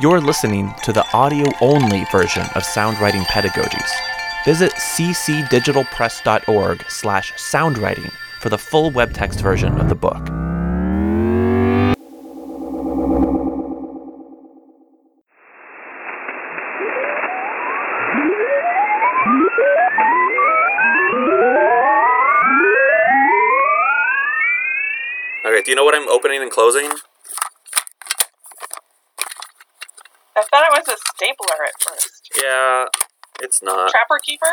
You're listening to the audio only version of Soundwriting Pedagogies. Visit ccdigitalpress.org slash soundwriting for the full web text version of the book. Okay, do you know what I'm opening and closing? I thought it was a stapler at first. Yeah, it's not. Trapper Keeper?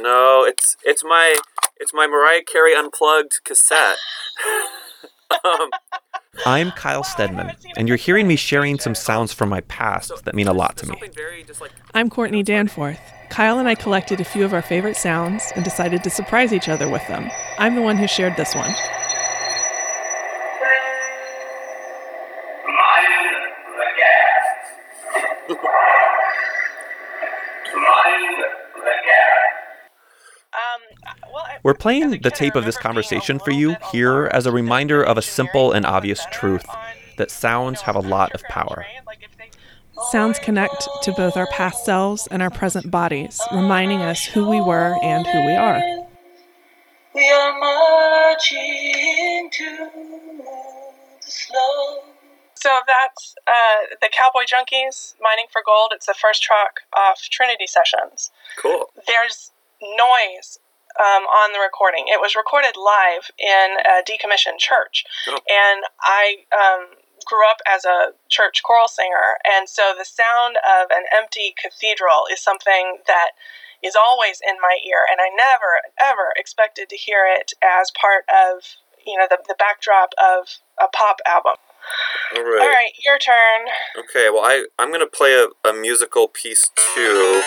No, it's it's my it's my Mariah Carey unplugged cassette. um, I'm Kyle Stedman, and you're hearing me sharing some sounds from my past that mean a lot to me. I'm Courtney Danforth. Kyle and I collected a few of our favorite sounds and decided to surprise each other with them. I'm the one who shared this one. We're playing the tape of this conversation for you here as a reminder of a simple and obvious truth that sounds have a lot of power. Sounds connect to both our past selves and our present bodies, reminding us who we were and who we are. We are marching to the slow. So that's uh, the Cowboy Junkies, Mining for Gold. It's the first track off Trinity Sessions. Cool. There's noise um, on the recording. It was recorded live in a decommissioned church, Oh. and I um, grew up as a church choral singer, and so the sound of an empty cathedral is something that is always in my ear, and I never ever expected to hear it as part of you know the, the backdrop of a pop album. All All right, your turn. Okay, well, I, I'm going to play a, a musical piece too.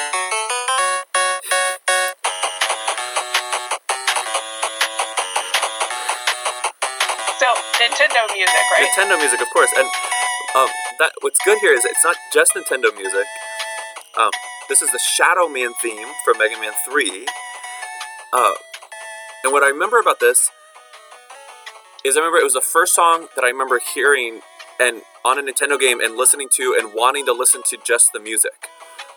Nintendo music, right? Nintendo music, of course. And um, that what's good here is it's not just Nintendo music. Um, this is the Shadow Man theme from Mega Man 3. Uh, and what I remember about this is I remember it was the first song that I remember hearing and on a Nintendo game and listening to and wanting to listen to just the music.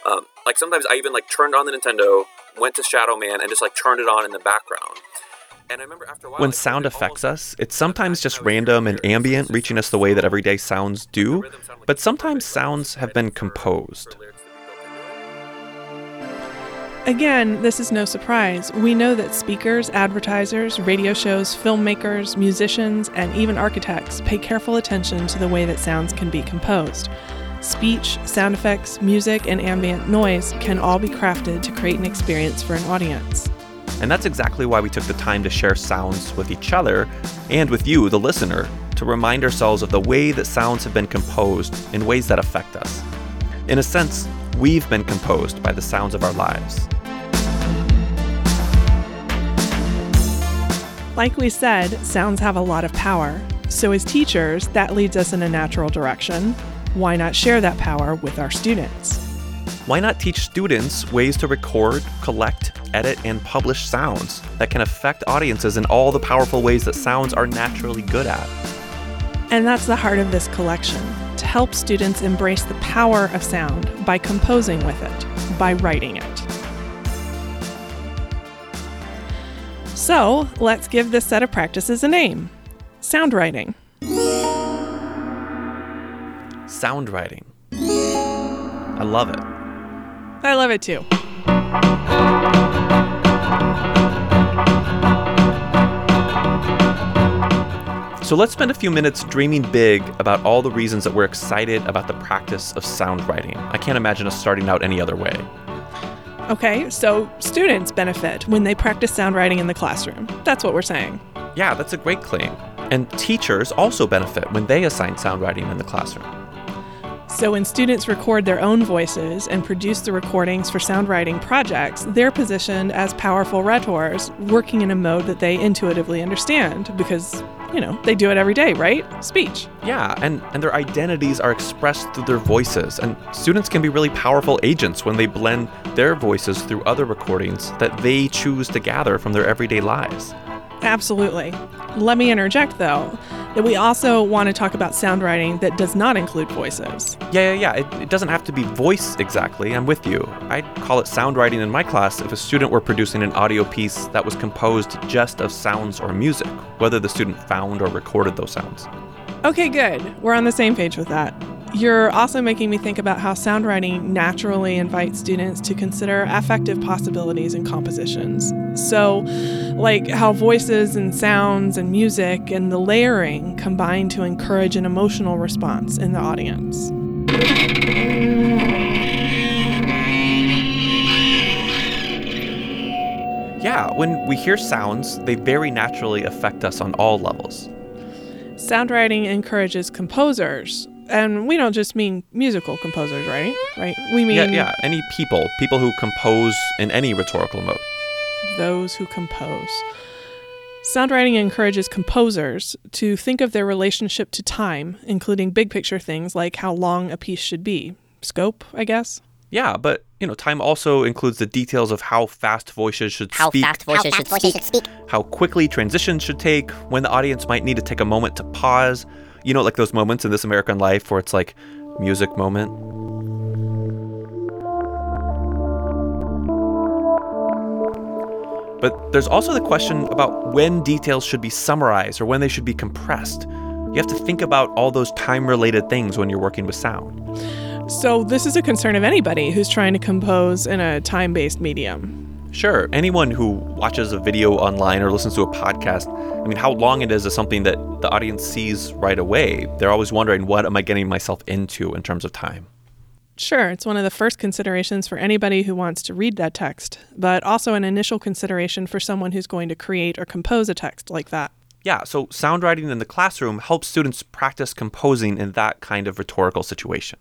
Um, like sometimes I even like turned on the Nintendo, went to Shadow Man, and just like turned it on in the background. And I remember after a while, When like, sound affects us, it's sometimes just random and ambient, reaching us the way that everyday sounds do, but sometimes sounds have been composed. Again, this is no surprise. We know that speakers, advertisers, radio shows, filmmakers, musicians, and even architects pay careful attention to the way that sounds can be composed. Speech, sound effects, music, and ambient noise can all be crafted to create an experience for an audience. And that's exactly why we took the time to share sounds with each other and with you, the listener, to remind ourselves of the way that sounds have been composed in ways that affect us. In a sense, we've been composed by the sounds of our lives. Like we said, sounds have a lot of power. So, as teachers, that leads us in a natural direction. Why not share that power with our students? Why not teach students ways to record, collect, edit, and publish sounds that can affect audiences in all the powerful ways that sounds are naturally good at? And that's the heart of this collection to help students embrace the power of sound by composing with it, by writing it. So, let's give this set of practices a name sound writing. Sound writing. I love it. I love it too. So let's spend a few minutes dreaming big about all the reasons that we're excited about the practice of sound writing. I can't imagine us starting out any other way. Okay, so students benefit when they practice sound writing in the classroom. That's what we're saying. Yeah, that's a great claim. And teachers also benefit when they assign sound writing in the classroom. So, when students record their own voices and produce the recordings for soundwriting projects, they're positioned as powerful rhetors working in a mode that they intuitively understand because, you know, they do it every day, right? Speech. Yeah, and, and their identities are expressed through their voices. And students can be really powerful agents when they blend their voices through other recordings that they choose to gather from their everyday lives. Absolutely. Let me interject, though, that we also want to talk about sound writing that does not include voices. Yeah, yeah, yeah. It, it doesn't have to be voice exactly. I'm with you. I'd call it sound writing in my class if a student were producing an audio piece that was composed just of sounds or music, whether the student found or recorded those sounds. Okay, good. We're on the same page with that. You're also making me think about how sound writing naturally invites students to consider affective possibilities in compositions. So, like how voices and sounds and music and the layering combine to encourage an emotional response in the audience. Yeah, when we hear sounds, they very naturally affect us on all levels. Sound writing encourages composers, and we don't just mean musical composers, right? Right? We mean Yeah, yeah. Any people, people who compose in any rhetorical mode. those who compose. Sound writing encourages composers to think of their relationship to time, including big picture things like how long a piece should be. Scope, I guess. Yeah, but you know, time also includes the details of how fast voices should How speak, fast voices should speak. how quickly transitions should take, when the audience might need to take a moment to pause. You know, like those moments in This American Life where it's like music moment. But there's also the question about when details should be summarized or when they should be compressed. You have to think about all those time related things when you're working with sound. So, this is a concern of anybody who's trying to compose in a time based medium. Sure, anyone who watches a video online or listens to a podcast, I mean, how long it is is something that the audience sees right away. They're always wondering, what am I getting myself into in terms of time? Sure, it's one of the first considerations for anybody who wants to read that text, but also an initial consideration for someone who's going to create or compose a text like that. Yeah, so sound writing in the classroom helps students practice composing in that kind of rhetorical situation.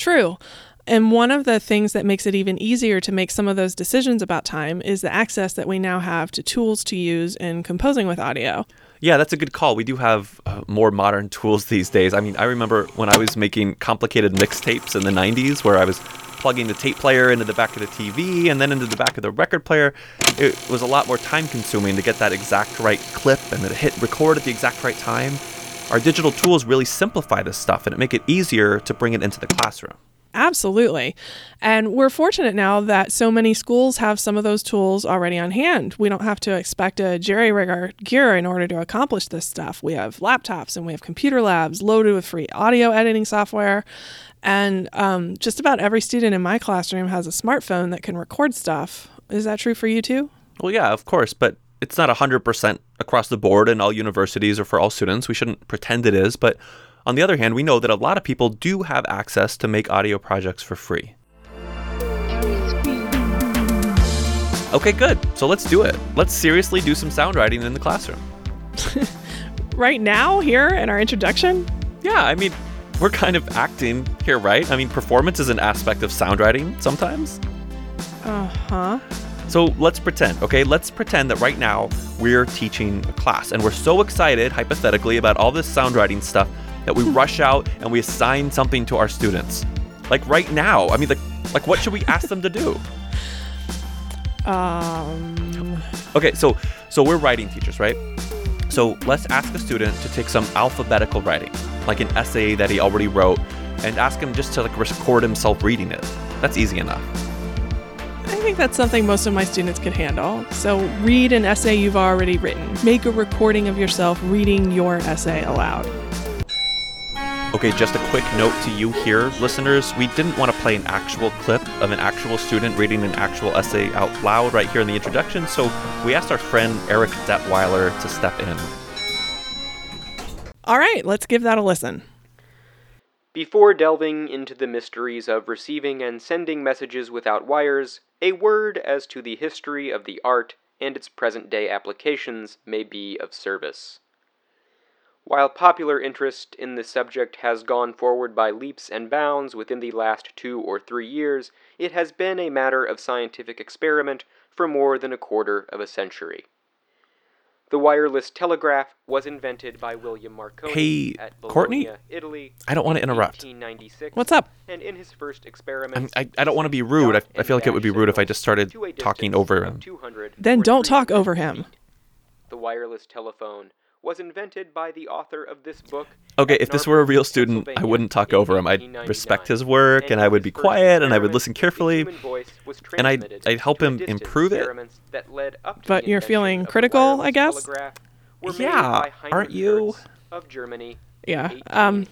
True. And one of the things that makes it even easier to make some of those decisions about time is the access that we now have to tools to use in composing with audio. Yeah, that's a good call. We do have uh, more modern tools these days. I mean, I remember when I was making complicated mixtapes in the 90s where I was plugging the tape player into the back of the TV and then into the back of the record player. It was a lot more time consuming to get that exact right clip and then hit record at the exact right time. Our digital tools really simplify this stuff and it make it easier to bring it into the classroom. Absolutely. And we're fortunate now that so many schools have some of those tools already on hand. We don't have to expect a jerry rig our gear in order to accomplish this stuff. We have laptops and we have computer labs loaded with free audio editing software. And um, just about every student in my classroom has a smartphone that can record stuff. Is that true for you too? Well, yeah, of course, but it's not 100% across the board in all universities or for all students. We shouldn't pretend it is, but on the other hand, we know that a lot of people do have access to make audio projects for free. Okay, good. So let's do it. Let's seriously do some sound writing in the classroom. Right now, here in our introduction? Yeah, I mean, we're kind of acting here, right? I mean, performance is an aspect of sound writing sometimes. Uh huh. So let's pretend, okay? Let's pretend that right now we're teaching a class and we're so excited, hypothetically, about all this sound writing stuff that we rush out and we assign something to our students. Like right now. I mean, like, like what should we ask them to do? Um, Okay, so so we're writing teachers, right? So let's ask a student to take some alphabetical writing, like an essay that he already wrote, and ask him just to like record himself reading it. That's easy enough. I think that's something most of my students could handle. So, read an essay you've already written. Make a recording of yourself reading your essay aloud. Okay, just a quick note to you here, listeners. We didn't want to play an actual clip of an actual student reading an actual essay out loud right here in the introduction, so we asked our friend Eric Detweiler to step in. All right, let's give that a listen. Before delving into the mysteries of receiving and sending messages without wires, a word as to the history of the art and its present day applications may be of service. While popular interest in the subject has gone forward by leaps and bounds within the last two or three years, it has been a matter of scientific experiment for more than a quarter of a century. The wireless telegraph was invented by William Marconi Hey, at Courtney? Bologna, Italy. I don't want to in interrupt. 1896, What's up? And in his first I'm, I, I don't want to be rude. I, I feel like it would be rude if I just started talking over him. Then don't talk over him. the wireless telephone was invented by the author of this book. Okay, at if this were a real student, I wouldn't talk over him. I'd respect his work and I would be quiet and I would listen carefully. human voice was and I'd- I'd help him improve it. that led up to But you're feeling critical, I guess? telegraph were made Yeah, aren't you? Of Germany. Yeah. Um,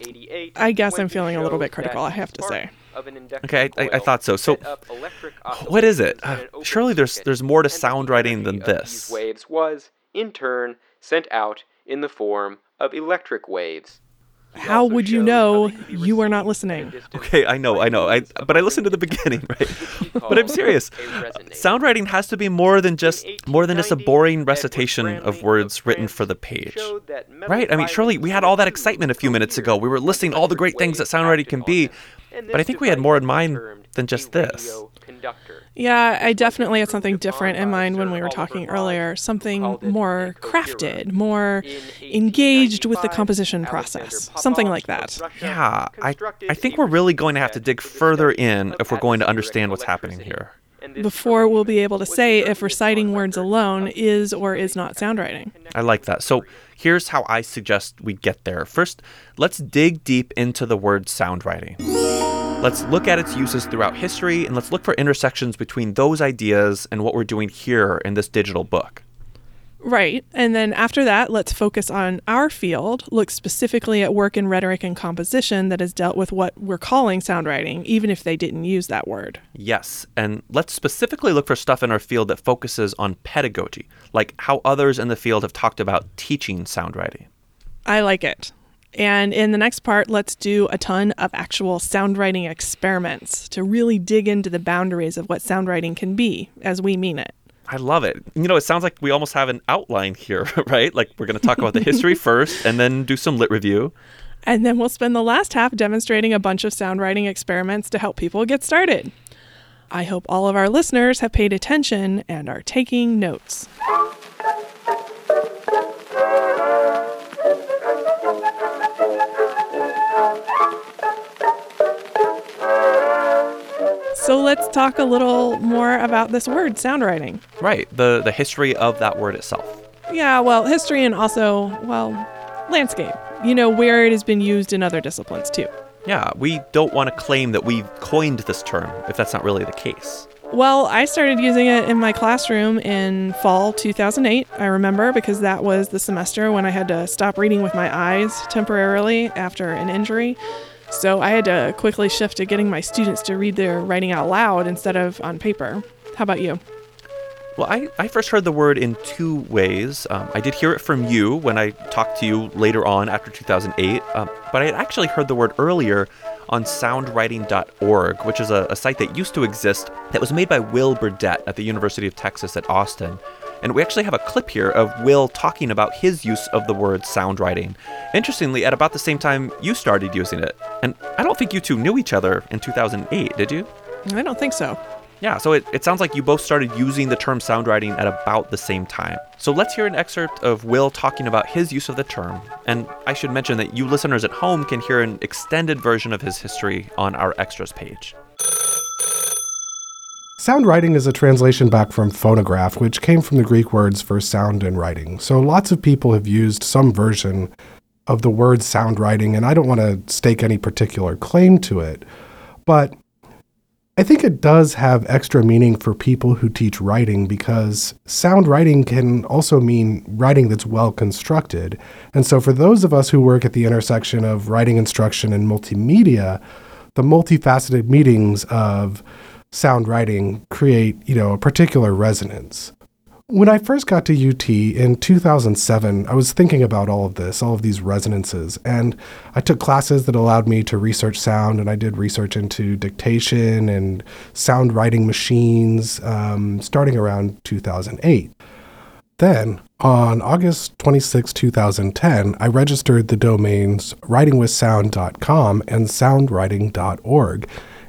I guess I'm feeling a little bit critical, I have to say. of an induction Okay, I, I, I thought so. So, set up electric what is it? Uh, surely there's there's more to sound writing than this. These waves was, in turn, sent out in the form of electric waves. He How would you know how they could be you were not received at a listening? Okay, I know, I know. I but I listened to the beginning, right? But I'm serious. a resonator. Sound writing has to be more than just more than just a boring recitation of words written for the page. showed that metal Right? I mean, surely we had all that excitement a few minutes ago. We were listing all the great things that waves sound writing can be, but I think we had more in mind than just this. Radio conductor. Yeah, I definitely had something different in mind when we were talking earlier. Something more crafted, more engaged with the composition process. Something like that. Yeah, I I think we're really going to have to dig further in if we're going to understand what's happening here. Before we'll be able to say if reciting words alone is or is not sound writing. I like that. So here's how I suggest we get there. First, let's dig deep into the word sound writing. Let's look at its uses throughout history and let's look for intersections between those ideas and what we're doing here in this digital book. Right. And then after that, let's focus on our field, look specifically at work in rhetoric and composition that has dealt with what we're calling sound writing, even if they didn't use that word. Yes, and let's specifically look for stuff in our field that focuses on pedagogy, like how others in the field have talked about teaching sound writing. I like it. And in the next part, let's do a ton of actual sound writing experiments to really dig into the boundaries of what sound writing can be as we mean it. I love it. You know, it sounds like we almost have an outline here, right? Like we're going to talk about the history first and then do some lit review. And then we'll spend the last half demonstrating a bunch of sound writing experiments to help people get started. I hope all of our listeners have paid attention and are taking notes. So let's talk a little more about this word, sound writing. Right, the the history of that word itself. Yeah, well, history and also, well, landscape. You know, where it has been used in other disciplines too. Yeah, we don't want to claim that we've coined this term if that's not really the case. Well, I started using it in my classroom in fall 2008. I remember because that was the semester when I had to stop reading with my eyes temporarily after an injury. So I had to quickly shift to getting my students to read their writing out loud instead of on paper. How about you? Well, I, I first heard the word in two ways. Um, I did hear it from you when I talked to you later on after 2008, um, but I had actually heard the word earlier on soundwriting.org, which is a, a site that used to exist that was made by Will Burdett at the University of Texas at Austin. And we actually have a clip here of Will talking about his use of the word sound writing. Interestingly, at about the same time you started using it. And I don't think you two knew each other in 2008, did you? I don't think so. Yeah, so it, it sounds like you both started using the term sound writing at about the same time. So let's hear an excerpt of Will talking about his use of the term. And I should mention that you listeners at home can hear an extended version of his history on our extras page. Sound writing is a translation back from phonograph, which came from the Greek words for sound and writing. So lots of people have used some version of the word sound writing, and I don't want to stake any particular claim to it, but I think it does have extra meaning for people who teach writing because sound writing can also mean writing that's well constructed. And so, for those of us who work at the intersection of writing instruction and multimedia, the multifaceted meanings of sound writing create, you know, a particular resonance. When I first got to UT in 2007, I was thinking about all of this, all of these resonances, and I took classes that allowed me to research sound, and I did research into dictation and sound writing machines um, starting around 2008. Then, on August 26, 2010, I registered the domains writingwithsound.com and soundwriting.org,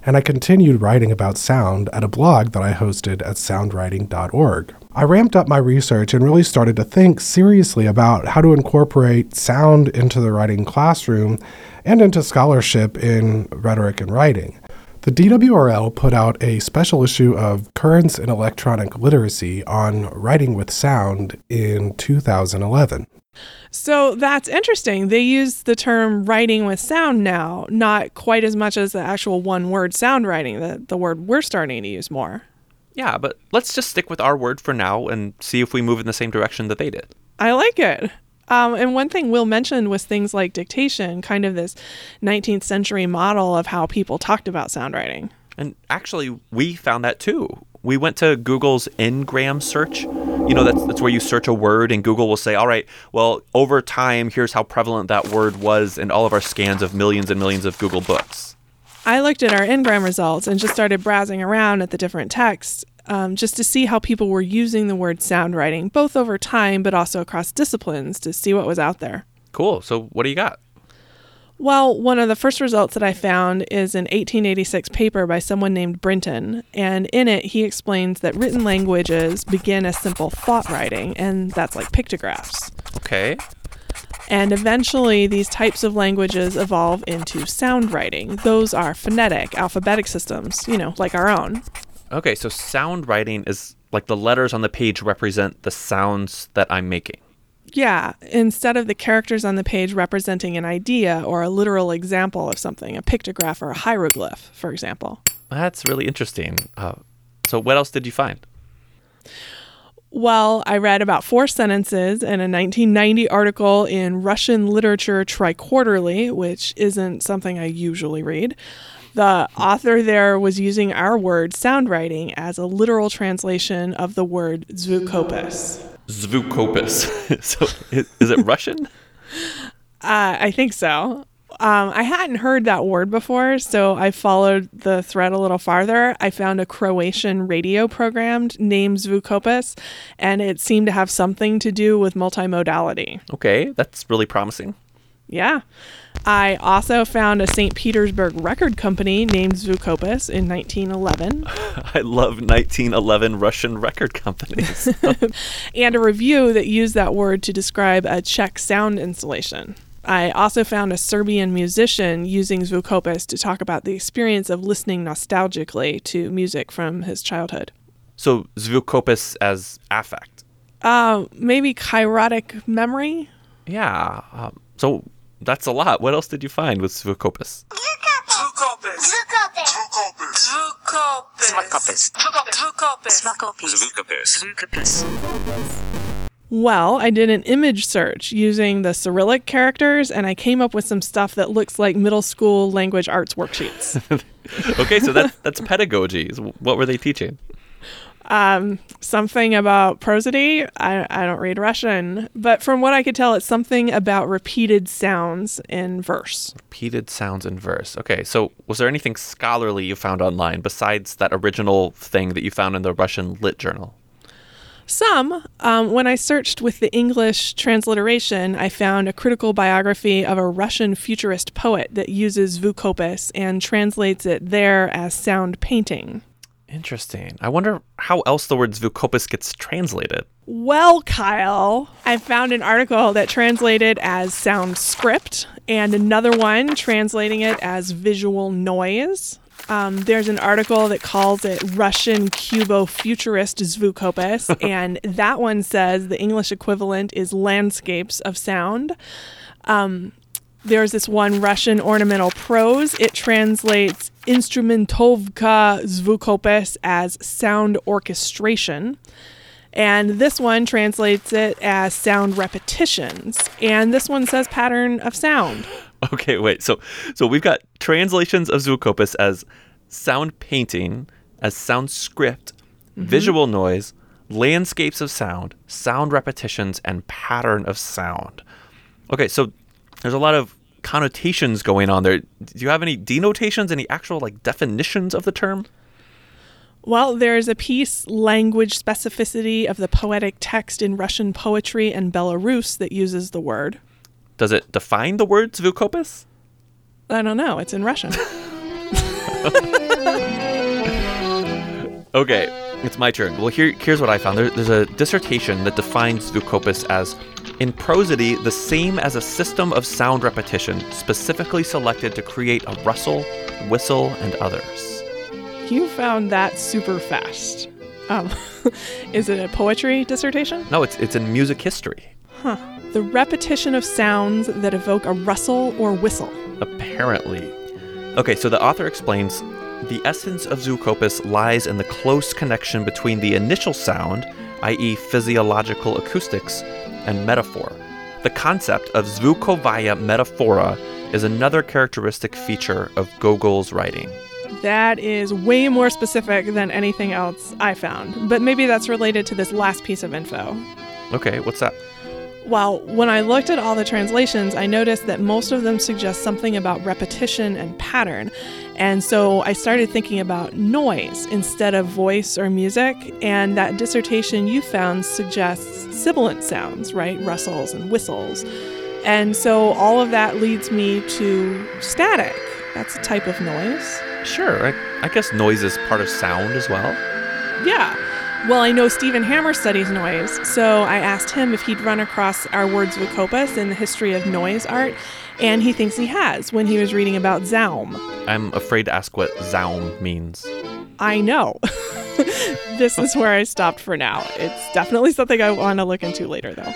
and I continued writing about sound at a blog that I hosted at soundwriting.org. I ramped up my research and really started to think seriously about how to incorporate sound into the writing classroom and into scholarship in rhetoric and writing. The DWRL put out a special issue of Currents in Electronic Literacy on writing with sound in 2011. So that's interesting. They use the term writing with sound now, not quite as much as the actual one word sound writing, the, the word we're starting to use more. Yeah, but let's just stick with our word for now and see if we move in the same direction that they did. I like it. Um, and one thing Will mentioned was things like dictation, kind of this 19th century model of how people talked about sound writing. And actually, we found that too. We went to Google's Ngram search. You know, that's, that's where you search a word, and Google will say, all right, well, over time, here's how prevalent that word was in all of our scans of millions and millions of Google books. I looked at our Ngram results and just started browsing around at the different texts um, just to see how people were using the word sound writing, both over time but also across disciplines to see what was out there. Cool. So, what do you got? Well, one of the first results that I found is an 1886 paper by someone named Brinton, and in it he explains that written languages begin as simple thought writing, and that's like pictographs. Okay. And eventually, these types of languages evolve into sound writing. Those are phonetic, alphabetic systems, you know, like our own. Okay, so sound writing is like the letters on the page represent the sounds that I'm making. Yeah, instead of the characters on the page representing an idea or a literal example of something, a pictograph or a hieroglyph, for example. That's really interesting. Uh, so, what else did you find? Well, I read about four sentences in a 1990 article in Russian Literature Triquarterly, which isn't something I usually read. The author there was using our word sound writing as a literal translation of the word zvukopis. Zvukopis. so, is, is it Russian? Uh, I think so. Um, I hadn't heard that word before, so I followed the thread a little farther. I found a Croatian radio program named Zvukopis, and it seemed to have something to do with multimodality. Okay, that's really promising. Yeah. I also found a St. Petersburg record company named Zvukopis in 1911. I love 1911 Russian record companies. and a review that used that word to describe a Czech sound installation. I also found a Serbian musician using Zvukopis to talk about the experience of listening nostalgically to music from his childhood. So, Zvukopis as affect? Uh, maybe kairotic memory? Yeah. Um, so, that's a lot. What else did you find with Zvukopis? Well, I did an image search using the Cyrillic characters and I came up with some stuff that looks like middle school language arts worksheets. okay, so that's that's pedagogy. What were they teaching? Um, something about prosody. I, I don't read Russian, but from what I could tell, it's something about repeated sounds in verse. Repeated sounds in verse. Okay, so was there anything scholarly you found online besides that original thing that you found in the Russian Lit Journal? Some. Um, when I searched with the English transliteration, I found a critical biography of a Russian futurist poet that uses Zvukopis and translates it there as sound painting. Interesting. I wonder how else the word Zvukopis gets translated. Well, Kyle, I found an article that translated as sound script and another one translating it as visual noise. Um, there's an article that calls it Russian Cubo Futurist Zvukopis, and that one says the English equivalent is landscapes of sound. Um, there's this one Russian ornamental prose. It translates instrumentovka zvukopis as sound orchestration. And this one translates it as sound repetitions. And this one says pattern of sound. Okay, wait. So so we've got translations of Zvukopis as sound painting, as sound script, mm-hmm. visual noise, landscapes of sound, sound repetitions, and pattern of sound. Okay, so there's a lot of connotations going on there. Do you have any denotations, any actual like definitions of the term? Well, there's a piece, Language Specificity of the Poetic Text in Russian Poetry and Belarus, that uses the word. Does it define the word Zvukopis? I don't know. It's in Russian. okay, it's my turn. Well, here, here's what I found. There, there's a dissertation that defines Zvukopis as in prosody, the same as a system of sound repetition specifically selected to create a rustle, whistle, and others. You found that super fast. Um, is it a poetry dissertation? No, it's it's in music history. Huh. The repetition of sounds that evoke a rustle or whistle. Apparently. Okay, so the author explains the essence of zvukopis lies in the close connection between the initial sound, i.e., physiological acoustics, and metaphor. The concept of zvukovaya metaphora is another characteristic feature of Gogol's writing. That is way more specific than anything else I found, but maybe that's related to this last piece of info. Okay, what's that? Well, when I looked at all the translations, I noticed that most of them suggest something about repetition and pattern. And so I started thinking about noise instead of voice or music. And that dissertation you found suggests sibilant sounds, right? Rustles and whistles. And so all of that leads me to static. That's a type of noise. Sure, I, I guess noise is part of sound as well. Yeah. Well, I know Stephen Hammer studies noise, so I asked him if he'd run across our word Zvukopis in the history of noise art, and he thinks he has when he was reading about Zaum. I'm afraid to ask what Zaum means. I know. this is where I stopped for now. It's definitely something I want to look into later, though.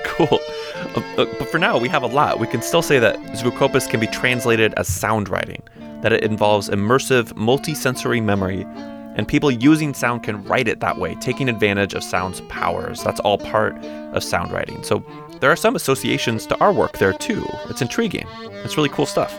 cool. Uh, uh, but for now, we have a lot. We can still say that Zvukopis can be translated as sound writing, that it involves immersive, multisensory memory and people using sound can write it that way, taking advantage of sound's powers. That's all part of sound writing. So there are some associations to our work there too. It's intriguing. It's really cool stuff.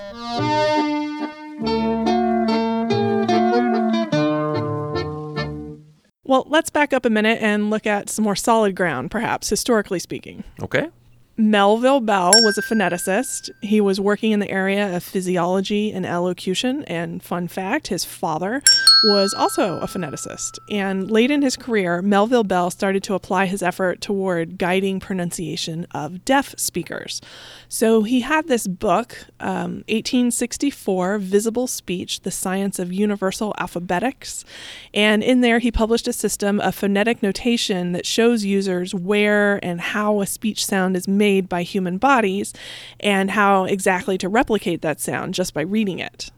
Well, let's back up a minute and look at some more solid ground, perhaps, historically speaking. Okay. Melville Bell was a phoneticist. He was working in the area of physiology and elocution. And fun fact, his father was also a phoneticist. And late in his career, Melville Bell started to apply his effort toward guiding pronunciation of deaf speakers. So he had this book, um, 1864 Visible Speech The Science of Universal Alphabetics. And in there, he published a system of phonetic notation that shows users where and how a speech sound is made made by human bodies and how exactly to replicate that sound just by reading it.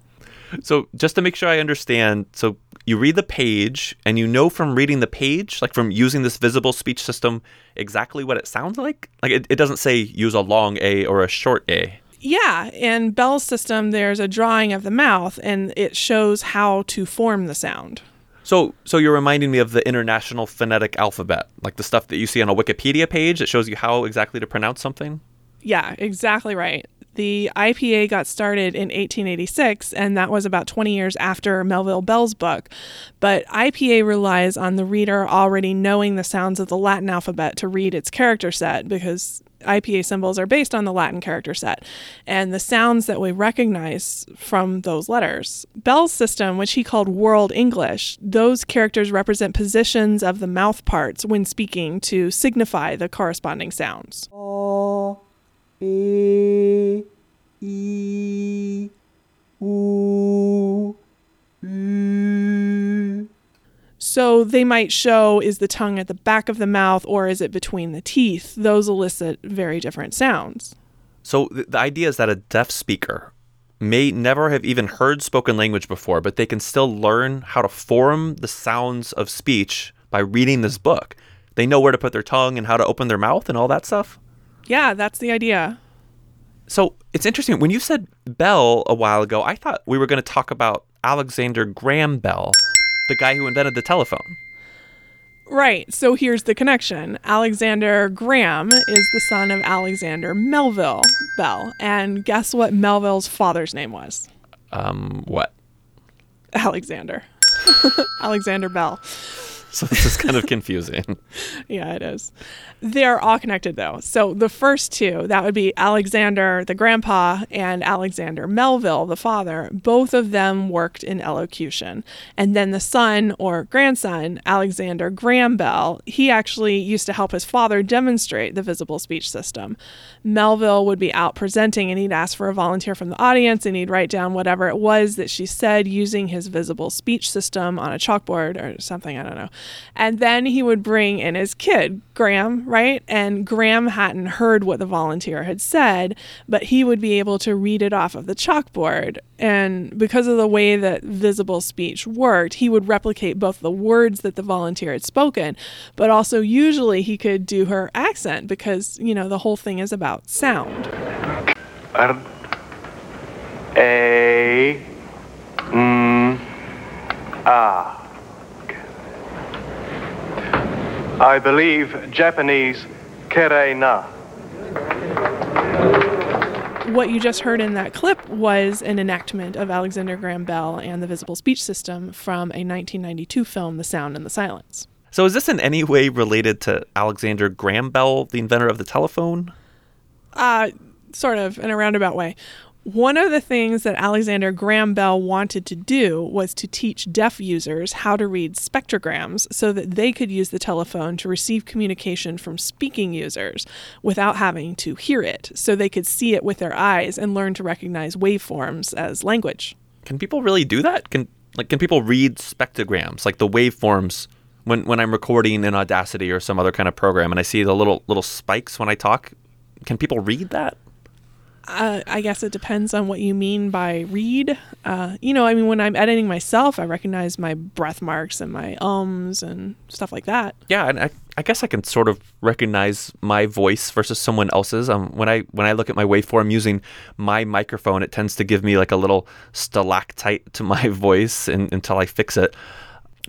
So, just to make sure I understand, so you read the page and you know from reading the page, like from using this visible speech system, exactly what it sounds like? Like it, it doesn't say use a long A or a short A. Yeah, in Bell's system, there's a drawing of the mouth and it shows how to form the sound. So, so you're reminding me of the International Phonetic Alphabet, like the stuff that you see on a Wikipedia page that shows you how exactly to pronounce something. Yeah, exactly right. The IPA got started in 1886, and that was about 20 years after Melville Bell's book. But IPA relies on the reader already knowing the sounds of the Latin alphabet to read its character set because IPA symbols are based on the Latin character set and the sounds that we recognize from those letters. Bell's system, which he called World English, those characters represent positions of the mouth parts when speaking to signify the corresponding sounds. O, e, e, u, so they might show is the tongue at the back of the mouth or is it between the teeth? Those elicit very different sounds. So the idea is that a deaf speaker may never have even heard spoken language before, but they can still learn how to form the sounds of speech by reading this book. They know where to put their tongue and how to open their mouth and all that stuff. Yeah, that's the idea. So it's interesting. When you said Bell a while ago, I thought we were going to talk about Alexander Graham Bell the guy who invented the telephone. Right. So here's the connection. Alexander Graham is the son of Alexander Melville Bell. And guess what Melville's father's name was? Um, what? Alexander. Alexander Bell. So this is kind of confusing. yeah, it is. They're all connected though. So the first two, that would be Alexander, the grandpa, and Alexander Melville, the father. Both of them worked in elocution. And then the son or grandson, Alexander Graham Bell, he actually used to help his father demonstrate the visible speech system. Melville would be out presenting and he'd ask for a volunteer from the audience and he'd write down whatever it was that she said using his visible speech system on a chalkboard or something, I don't know. And then he would bring in his kid, Graham, right? And Graham hadn't heard what the volunteer had said, but he would be able to read it off of the chalkboard. And because of the way that visible speech worked, he would replicate both the words that the volunteer had spoken, but also usually he could do her accent because, you know, the whole thing is about sound. R A M A. I believe Japanese kere na. What you just heard in that clip was an enactment of Alexander Graham Bell and the visible speech system from a 1992 film, The Sound and the Silence. So, is this in any way related to Alexander Graham Bell, the inventor of the telephone? Uh, sort of, in a roundabout way. One of the things that Alexander Graham Bell wanted to do was to teach deaf users how to read spectrograms so that they could use the telephone to receive communication from speaking users without having to hear it, so they could see it with their eyes and learn to recognize waveforms as language. Can people really do that? Can like can people read spectrograms, like the waveforms when when I'm recording in Audacity or some other kind of program and I see the little little spikes when I talk? Can people read that? Uh, I guess it depends on what you mean by read. Uh, you know, I mean, when I'm editing myself, I recognize my breath marks and my ums and stuff like that. Yeah, and I, I guess I can sort of recognize my voice versus someone else's. Um, when I when I look at my waveform using my microphone, it tends to give me like a little stalactite to my voice in, until I fix it.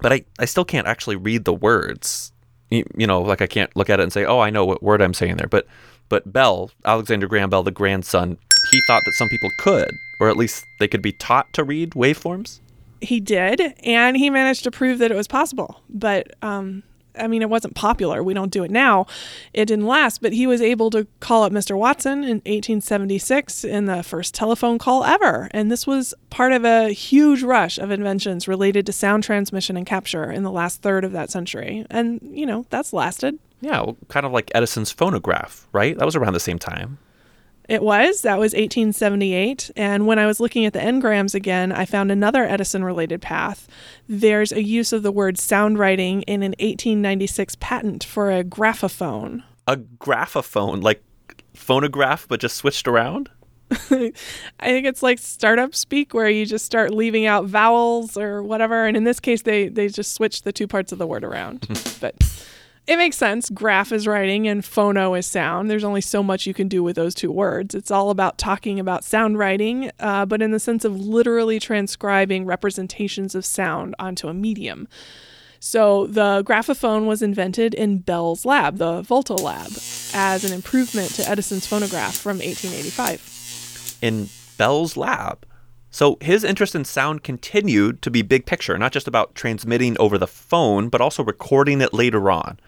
But I, I still can't actually read the words. You, you know, like I can't look at it and say, oh, I know what word I'm saying there. But but Bell, Alexander Graham Bell, the grandson, he thought that some people could, or at least they could be taught to read waveforms. He did, and he managed to prove that it was possible. But um, I mean, it wasn't popular. We don't do it now. It didn't last, but he was able to call up Mr. Watson in 1876 in the first telephone call ever. And this was part of a huge rush of inventions related to sound transmission and capture in the last third of that century. And, you know, that's lasted. Yeah, well, kind of like Edison's phonograph, right? That was around the same time. It was. That was 1878. And when I was looking at the Ngrams again, I found another Edison related path. There's a use of the word sound writing in an 1896 patent for a graphophone. A graphophone, like phonograph, but just switched around? I think it's like startup speak where you just start leaving out vowels or whatever. And in this case, they, they just switched the two parts of the word around. but it makes sense. Graph is writing and phono is sound. There's only so much you can do with those two words. It's all about talking about sound writing, uh, but in the sense of literally transcribing representations of sound onto a medium. So the graphophone was invented in Bell's lab, the Volta lab, as an improvement to Edison's phonograph from 1885. In Bell's lab. So his interest in sound continued to be big picture, not just about transmitting over the phone, but also recording it later on.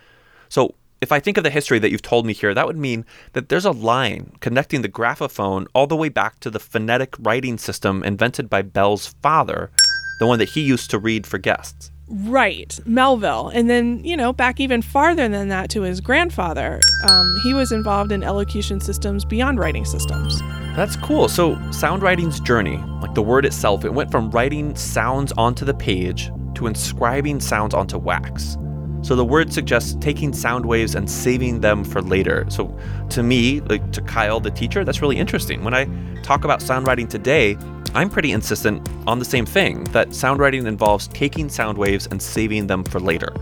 So if I think of the history that you've told me here, that would mean that there's a line connecting the graphophone all the way back to the phonetic writing system invented by Bell's father, the one that he used to read for guests. Right, Melville. And then, you know, back even farther than that to his grandfather. Um, he was involved in elocution systems beyond writing systems. That's cool. So, sound writing's journey, like the word itself, it went from writing sounds onto the page to inscribing sounds onto wax. So the word suggests taking sound waves and saving them for later. So to me, like to Kyle, the teacher, that's really interesting. When I talk about sound writing today, I'm pretty insistent on the same thing that sound writing involves taking sound waves and saving them for later.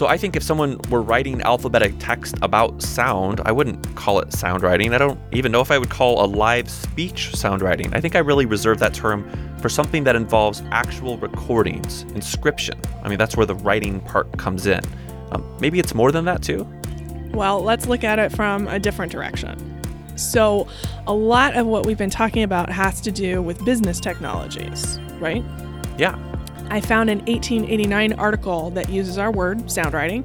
So I think if someone were writing alphabetic text about sound, I wouldn't call it sound writing. I don't even know if I would call a live speech sound writing. I think I really reserve that term for something that involves actual recordings, inscription. I mean, that's where the writing part comes in. Um, maybe it's more than that too? Well, let's look at it from a different direction. So, a lot of what we've been talking about has to do with business technologies, right? Yeah. I found an 1889 article that uses our word, soundwriting,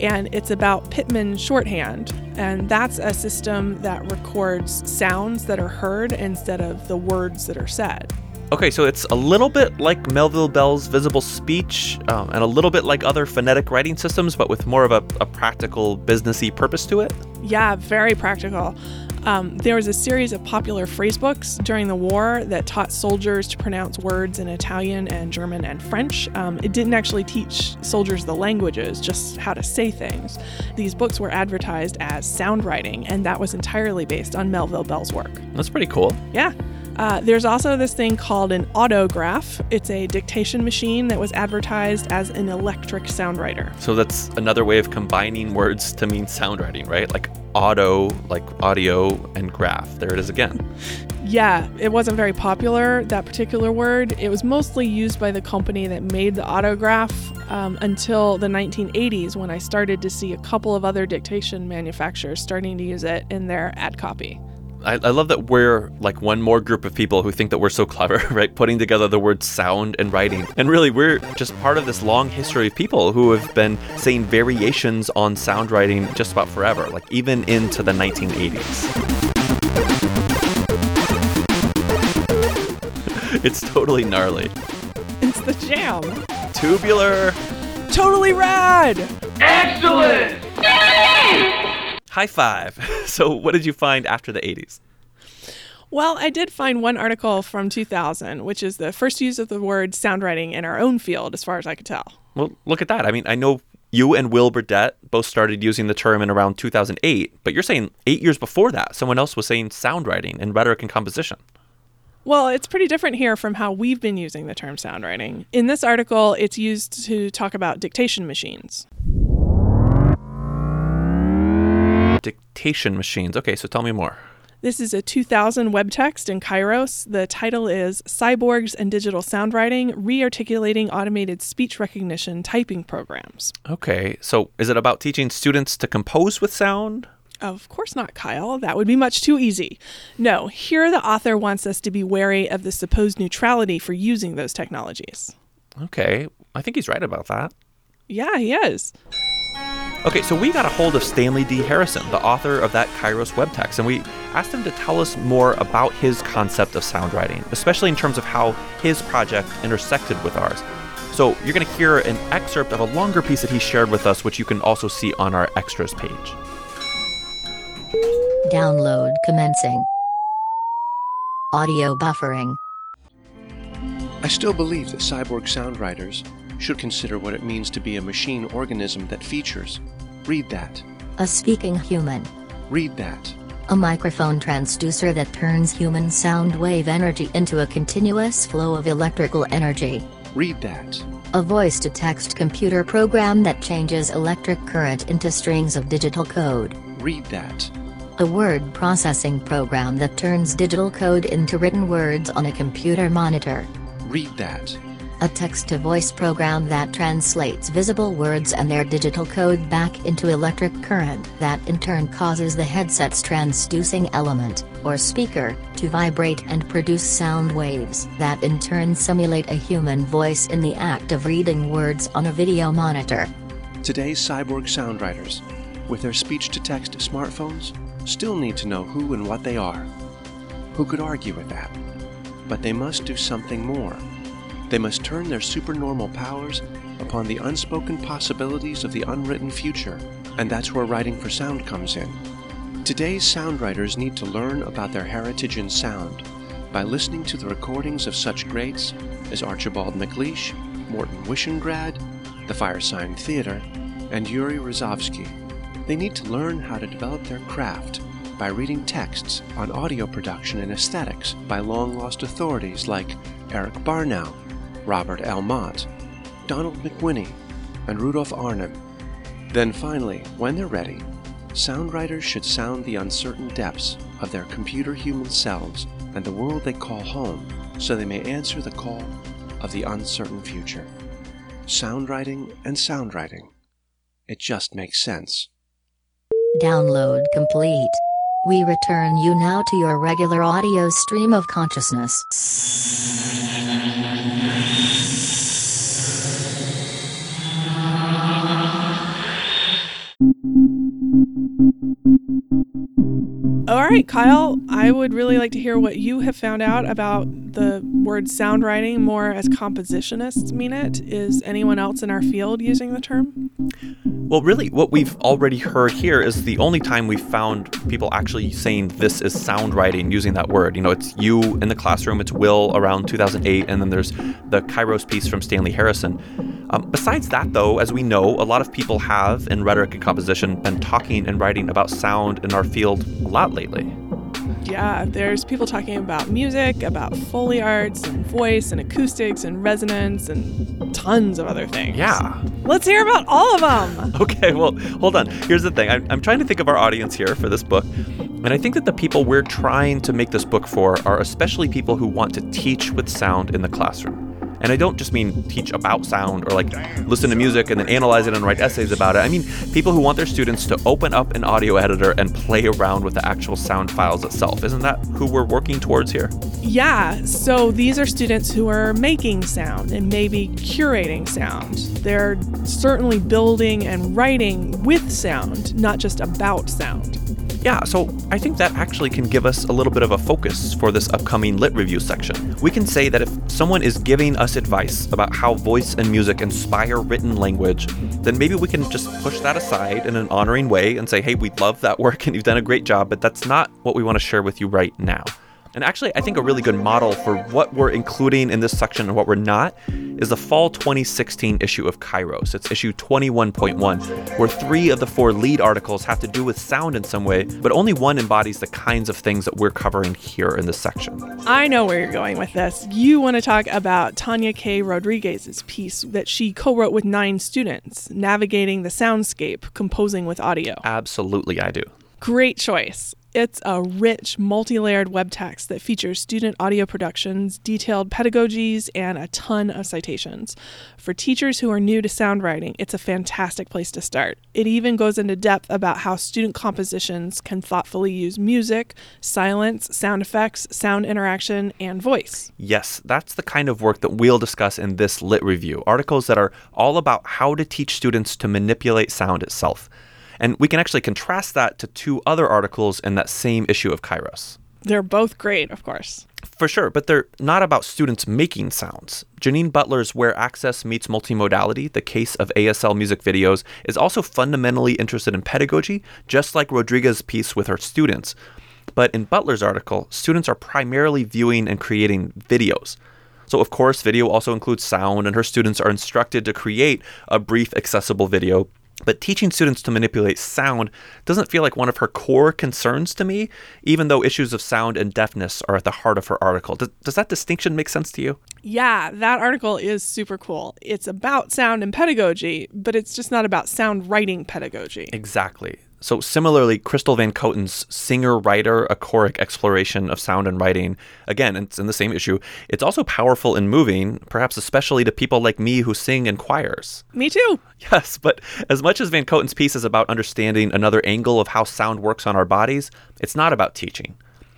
and it's about Pitman shorthand. And that's a system that records sounds that are heard instead of the words that are said. Okay, so it's a little bit like Melville Bell's visible speech um, and a little bit like other phonetic writing systems, but with more of a, a practical, businessy purpose to it. Yeah, very practical. Um, there was a series of popular phrase books during the war that taught soldiers to pronounce words in Italian and German and French. Um, it didn't actually teach soldiers the languages, just how to say things. These books were advertised as sound writing, and that was entirely based on Melville Bell's work. That's pretty cool. Yeah. Uh, there's also this thing called an autograph. It's a dictation machine that was advertised as an electric sound writer. So that's another way of combining words to mean sound writing, right? Like auto, like audio, and graph. There it is again. Yeah, it wasn't very popular, that particular word. It was mostly used by the company that made the autograph um, until the 1980s when I started to see a couple of other dictation manufacturers starting to use it in their ad copy. I, I love that we're like one more group of people who think that we're so clever, right? Putting together the words sound and writing. And really, we're just part of this long history of people who have been saying variations on sound writing just about forever, like even into the 1980s. it's totally gnarly. It's the jam. Tubular. Totally rad! High five. So, what did you find after the 80s? Well, I did find one article from 2000, which is the first use of the word soundwriting in our own field, as far as I could tell. Well, look at that. I mean, I know you and Will Burdett both started using the term in around 2008, but you're saying eight years before that, someone else was saying soundwriting in rhetoric and composition. Well, it's pretty different here from how we've been using the term soundwriting. In this article, it's used to talk about dictation machines. Dictation machines. Okay, so tell me more. This is a 2000 web text in Kairos. The title is Cyborgs and Digital Sound Writing Rearticulating Automated Speech Recognition Typing Programs. Okay, so is it about teaching students to compose with sound? Of course not, Kyle. That would be much too easy. No, here the author wants us to be wary of the supposed neutrality for using those technologies. Okay, I think he's right about that. Yeah, he is. Okay, so we got a hold of Stanley D. Harrison, the author of that Kairos web text, and we asked him to tell us more about his concept of sound writing, especially in terms of how his project intersected with ours. So you're going to hear an excerpt of a longer piece that he shared with us, which you can also see on our extras page. Download commencing. Audio buffering. I still believe that cyborg sound writers should consider what it means to be a machine organism that features. Read that. A speaking human. Read that. A microphone transducer that turns human sound wave energy into a continuous flow of electrical energy. Read that. A voice to text computer program that changes electric current into strings of digital code. Read that. A word processing program that turns digital code into written words on a computer monitor. Read that. A text to voice program that translates visible words and their digital code back into electric current that in turn causes the headset's transducing element, or speaker, to vibrate and produce sound waves that in turn simulate a human voice in the act of reading words on a video monitor. Today's cyborg soundwriters, with their speech to text smartphones, still need to know who and what they are. Who could argue with that? But they must do something more. They must turn their supernormal powers upon the unspoken possibilities of the unwritten future, and that's where writing for sound comes in. Today's sound writers need to learn about their heritage in sound by listening to the recordings of such greats as Archibald MacLeish, Morton Wishengrad, the Firesign Theater, and Yuri Rasovsky. They need to learn how to develop their craft by reading texts on audio production and aesthetics by long lost authorities like Erik Barnouw, Robert L. Mott, Donald McWhinnie, and Rudolf Arnheim. Then finally, when they're ready, sound writers should sound the uncertain depths of their computer human selves and the world they call home so they may answer the call of the uncertain future. Sound writing and sound writing. It just makes sense. Download complete. We return you now to your regular audio stream of consciousness. All right, Kyle, I would really like to hear what you have found out about the word sound writing more as compositionists mean it. Is anyone else in our field using the term? Well, really, what we've already heard here is the only time we've found people actually saying this is sound writing using that word. You know, it's you in the classroom, it's Will around 2008, and then there's the Kairos piece from Stanley Harrison. Um, besides that, though, as we know, a lot of people have in rhetoric and composition been talking and writing about sound in our field a lot lately. Yeah, there's people talking about music, about Foley arts, and voice, and acoustics, and resonance, and tons of other things. Yeah. Let's hear about all of them. Okay, well, hold on. Here's the thing I'm, I'm trying to think of our audience here for this book. And I think that the people we're trying to make this book for are especially people who want to teach with sound in the classroom. And I don't just mean teach about sound or like listen to music and then analyze it and write essays about it. I mean people who want their students to open up an audio editor and play around with the actual sound files itself. Isn't that who we're working towards here? Yeah, so these are students who are making sound and maybe curating sound. They're certainly building and writing with sound, not just about sound. Yeah, so I think that actually can give us a little bit of a focus for this upcoming lit review section. We can say that if someone is giving us advice about how voice and music inspire written language, then maybe we can just push that aside in an honoring way and say, hey, we love that work and you've done a great job, but that's not what we want to share with you right now. And actually, I think a really good model for what we're including in this section and what we're not is the fall 2016 issue of Kairos. It's issue 21.1, where three of the four lead articles have to do with sound in some way, but only one embodies the kinds of things that we're covering here in this section. I know where you're going with this. You want to talk about Tanya K. Rodriguez's piece that she co wrote with nine students, Navigating the Soundscape, Composing with Audio. Absolutely, I do. Great choice. It's a rich, multi layered web text that features student audio productions, detailed pedagogies, and a ton of citations. For teachers who are new to sound writing, it's a fantastic place to start. It even goes into depth about how student compositions can thoughtfully use music, silence, sound effects, sound interaction, and voice. Yes, that's the kind of work that we'll discuss in this lit review. Articles that are all about how to teach students to manipulate sound itself. And we can actually contrast that to two other articles in that same issue of Kairos. They're both great, of course. For sure, but they're not about students making sounds. Janine Butler's Where Access Meets Multimodality, the case of ASL music videos, is also fundamentally interested in pedagogy, just like Rodriguez's piece with her students. But in Butler's article, students are primarily viewing and creating videos. So, of course, video also includes sound, and her students are instructed to create a brief, accessible video but teaching students to manipulate sound doesn't feel like one of her core concerns to me, even though issues of sound and deafness are at the heart of her article. Does, does that distinction make sense to you? Yeah, that article is super cool. It's about sound and pedagogy, but it's just not about sound writing pedagogy. Exactly. So, similarly, Crystal VanKooten's singer writer achoric exploration of sound and writing, again, it's in the same issue, it's also powerful and moving, perhaps especially to people like me who sing in choirs. Me too. Yes, but as much as VanKooten's piece is about understanding another angle of how sound works on our bodies, it's not about teaching.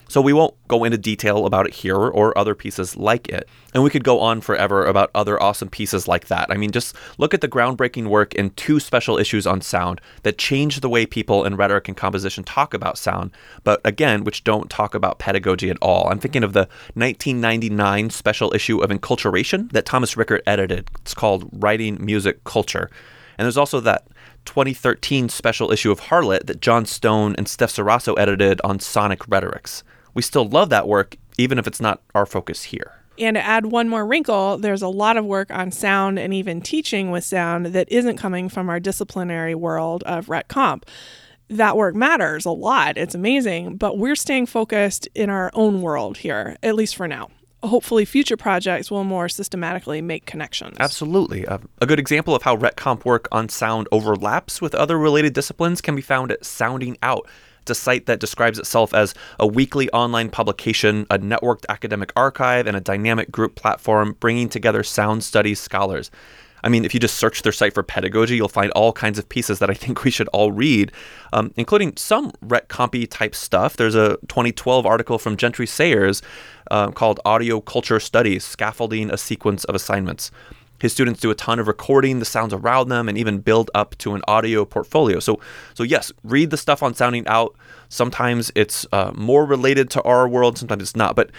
So we won't go into detail about it here or other pieces like it. And we could go on forever about other awesome pieces like that. I mean, just look at the groundbreaking work in two special issues on sound that change the way people in rhetoric and composition talk about sound, but again, which don't talk about pedagogy at all. I'm thinking of the 1999 special issue of Enculturation that Thomas Rickert edited. It's called Writing Music Culture. And there's also that 2013 special issue of Harlot that John Stone and Steph Ceraso edited on sonic rhetorics we still love that work, even if it's not our focus here. And to add one more wrinkle, there's a lot of work on sound and even teaching with sound that isn't coming from our disciplinary world of Rhet Comp. That work matters a lot. It's amazing, but we're staying focused in our own world here, at least for now. Hopefully, future projects will more systematically make connections. Absolutely. Uh, a good example of how Rhet Comp work on sound overlaps with other related disciplines can be found at Sounding Out, a site that describes itself as a weekly online publication, a networked academic archive, and a dynamic group platform bringing together sound studies scholars. I mean, if you just search their site for pedagogy, you'll find all kinds of pieces that I think we should all read, um, including some Rhet Compy type stuff. There's a 2012 article from Jentery Sayers uh, called Audio Culture Studies Scaffolding a Sequence of Assignments. His students do a ton of recording the sounds around them and even build up to an audio portfolio. So, so yes, read the stuff on Sounding Out. Sometimes it's uh, more related to our world, sometimes it's not. But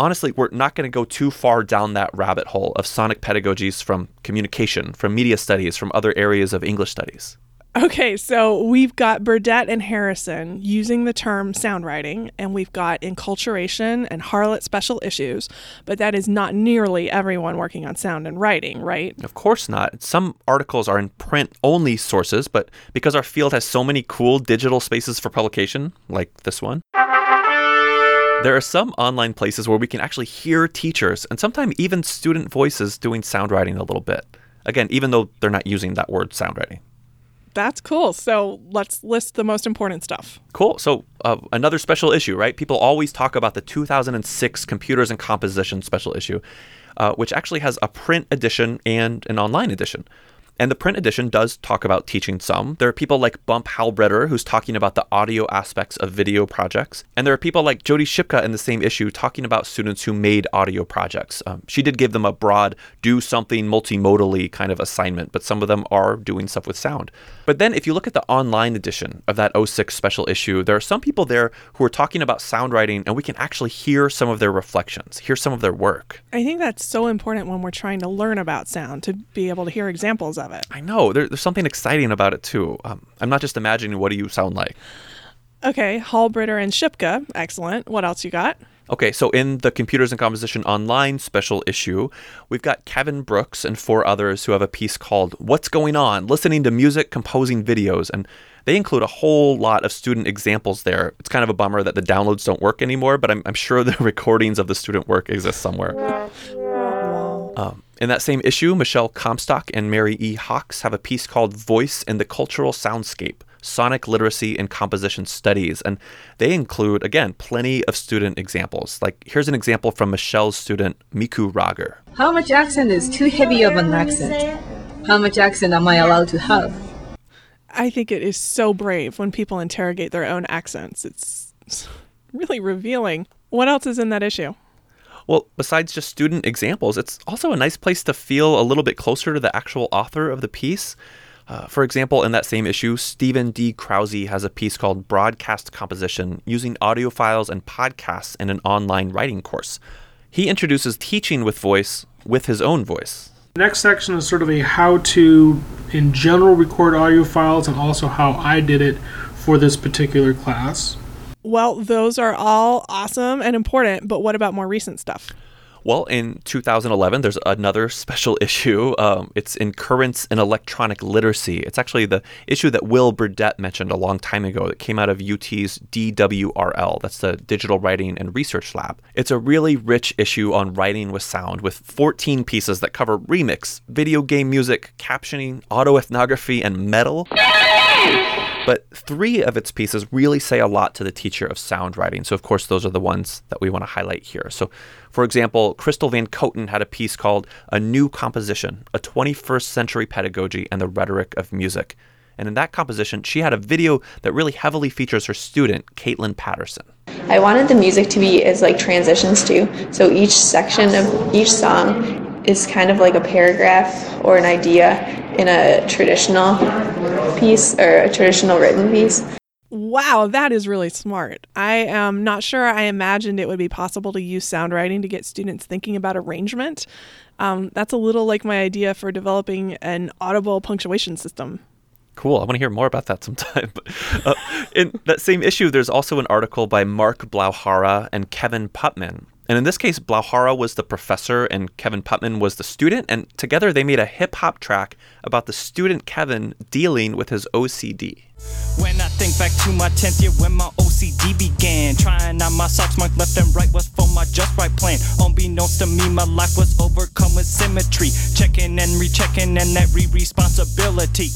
honestly, we're not going to go too far down that rabbit hole of sonic pedagogies from communication, from media studies, from other areas of English studies. Okay, so we've got Burdett and Harrison using the term sound writing, and we've got enculturation and Harlot special issues, but that is not nearly everyone working on sound and writing, right? Of course not. Some articles are in print only sources, but because our field has so many cool digital spaces for publication, like this one, there are some online places where we can actually hear teachers and sometimes even student voices doing sound writing a little bit. Again, even though they're not using that word sound writing. That's cool. So let's list the most important stuff. Cool. So, uh, another special issue, right? People always talk about the 2006 Computers and Composition special issue, uh, which actually has a print edition and an online edition. And the print edition does talk about teaching some. There are people like Bump Halbritter, who's talking about the audio aspects of video projects. And there are people like Jody Shipka in the same issue talking about students who made audio projects. Um, she did give them a broad, do something multimodally kind of assignment, but some of them are doing stuff with sound. But then if you look at the online edition of that 06 special issue, there are some people there who are talking about sound writing, and we can actually hear some of their reflections, hear some of their work. I think that's so important when we're trying to learn about sound to be able to hear examples of it. I know. There, there's something exciting about it, too. Um, I'm not just imagining what do you sound like. Okay, Halbritter and Shipka. Excellent. What else you got? Okay, so in the Computers and Composition Online special issue, we've got Kevin Brooks and four others who have a piece called What's Going On? Listening to Music, Composing Videos. And they include a whole lot of student examples there. It's kind of a bummer that the downloads don't work anymore, but I'm, I'm sure the recordings of the student work exist somewhere. Um, in that same issue, Michelle Comstock and Mary E. Hocks have a piece called Voice in the Cultural Soundscape Sonic Literacy and Composition Studies. And they include, again, plenty of student examples. Like, here's an example from Michelle's student, Miku Rager. How much accent is too heavy of an accent? How much accent am I allowed to have? I think it is so brave when people interrogate their own accents. It's really revealing. What else is in that issue? Well, besides just student examples, it's also a nice place to feel a little bit closer to the actual author of the piece. Uh, for example, in that same issue, Steven D. Krause has a piece called Broadcast Composition Using Audio Files and Podcasts in an Online Writing Course. He introduces teaching with voice with his own voice. The next section is sort of a how to, in general, record audio files and also how I did it for this particular class. Well, those are all awesome and important, but what about more recent stuff? Well, in 2011, there's another special issue. Um, it's in Currents in Electronic Literacy. It's actually the issue that Will Burdett mentioned a long time ago that came out of UT's DWRL. That's the Digital Writing and Research Lab. It's a really rich issue on writing with sound with 14 pieces that cover remix, video game music, captioning, autoethnography, and metal. But three of its pieces really say a lot to the teacher of sound writing. So, of course, those are the ones that we want to highlight here. So, for example, Crystal VanKooten had a piece called A New Composition A 21st Century Pedagogy and the Rhetoric of Music. And in that composition, she had a video that really heavily features her student, Caitlin Patterson. I wanted the music to be as like transitions too. So each section of each song is kind of like a paragraph or an idea in a traditional piece or a traditional written piece. Wow, that is really smart. I am not sure I imagined it would be possible to use sound writing to get students thinking about arrangement. Um, that's a little like my idea for developing an audible punctuation system. Cool. I want to hear more about that sometime. uh, in that same issue, there's also an article by Mark Blaauw-Hara and Kevin Putman. And in this case, Blaauw-Hara was the professor and Kevin Putman was the student. And together they made a hip hop track about the student Kevin dealing with his OCD. When I think back to my 10th year when my OCD began, trying out my socks marked left and right was for my just right plan. Unbeknownst to me, my life was overcome with symmetry, checking and rechecking and that re responsibility.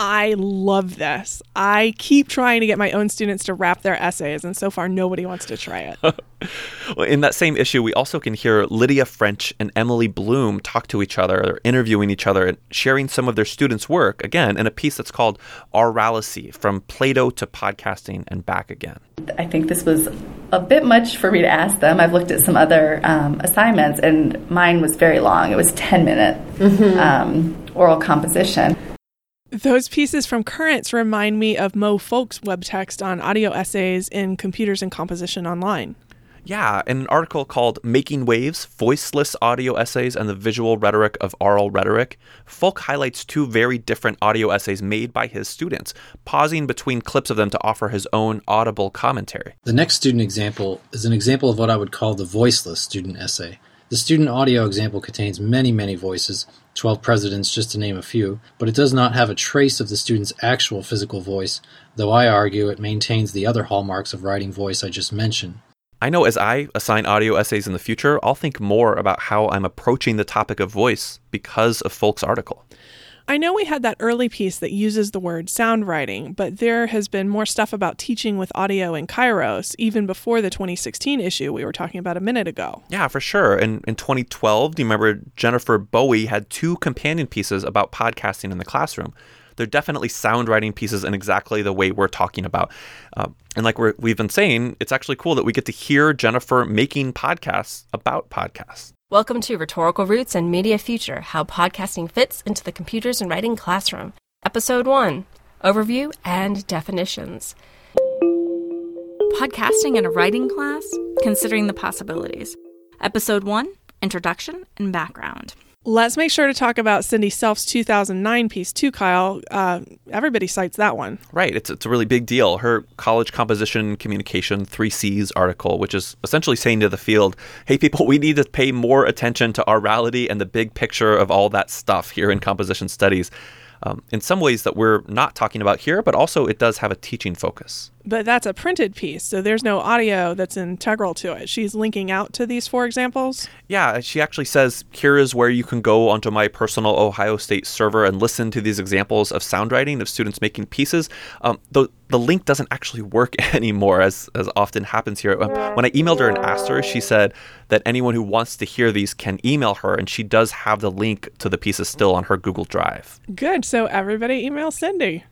I love this. I keep trying to get my own students to wrap their essays, and so far nobody wants to try it. well, in that same issue, we also can hear Lydia French and Emily Bloom talk to each other, or interviewing each other, and sharing some of their students' work, again, in a piece that's called Auralacy From Plato to Podcasting and Back Again. I think this was a bit much for me to ask them. I've looked at some other um, assignments, and mine was very long. It was 10 minute mm-hmm. um, oral composition. Those pieces from Currents remind me of Moe Folk's web text on audio essays in Computers and Composition Online. Yeah, in an article called Making Waves Voiceless Audio Essays and the Visual Rhetoric of Oral Rhetoric, Folk highlights two very different audio essays made by his students, pausing between clips of them to offer his own audible commentary. The next student example is an example of what I would call the voiceless student essay. The student audio example contains many, many voices, 12 presidents just to name a few, but it does not have a trace of the student's actual physical voice, though I argue it maintains the other hallmarks of writing voice I just mentioned. I know as I assign audio essays in the future, I'll think more about how I'm approaching the topic of voice because of Folk's article. I know we had that early piece that uses the word sound writing, but there has been more stuff about teaching with audio in Kairos even before the 2016 issue we were talking about a minute ago. Yeah, for sure. And in 2012, do you remember Jennifer Bowie had two companion pieces about podcasting in the classroom? They're definitely sound writing pieces in exactly the way we're talking about. Uh, and like we have been saying, it's actually cool that we get to hear Jennifer making podcasts about podcasts. Welcome to Rhetorical Roots and Media Future How Podcasting Fits into the Computers and Writing Classroom. Episode 1 Overview and Definitions. Podcasting in a writing class, considering the possibilities. Episode 1 Introduction and Background. Let's make sure to talk about Cindy Selfe's 2009 piece too, Kyle. Uh, everybody cites that one. Right. It's, it's a really big deal. Her college composition communication 3Cs article, which is essentially saying to the field, hey, people, we need to pay more attention to aurality and the big picture of all that stuff here in composition studies. Um, in some ways that we're not talking about here, but also it does have a teaching focus but that's a printed piece, so there's no audio that's integral to it. She's linking out to these four examples. Yeah, she actually says, Here is where you can go onto my personal Ohio State server and listen to these examples of sound writing of students making pieces. Um, the, the link doesn't actually work anymore, as, as often happens here. Um, when I emailed her and asked her, she said that anyone who wants to hear these can email her, and she does have the link to the pieces still on her Google Drive. Good. So everybody email Cindy.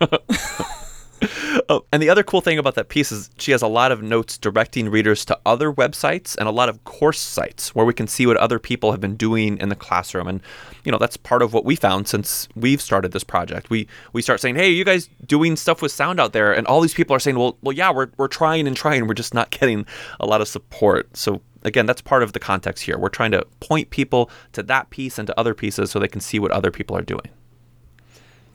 oh, and the other cool thing about that piece is she has a lot of notes directing readers to other websites and a lot of course sites where we can see what other people have been doing in the classroom. And you know that's part of what we found since we've started this project. We we start saying, "Hey, you guys doing stuff with sound out there?" And all these people are saying, "Well, well, yeah, we're we're trying and trying. We're just not getting a lot of support." So again, that's part of the context here. We're trying to point people to that piece and to other pieces so they can see what other people are doing.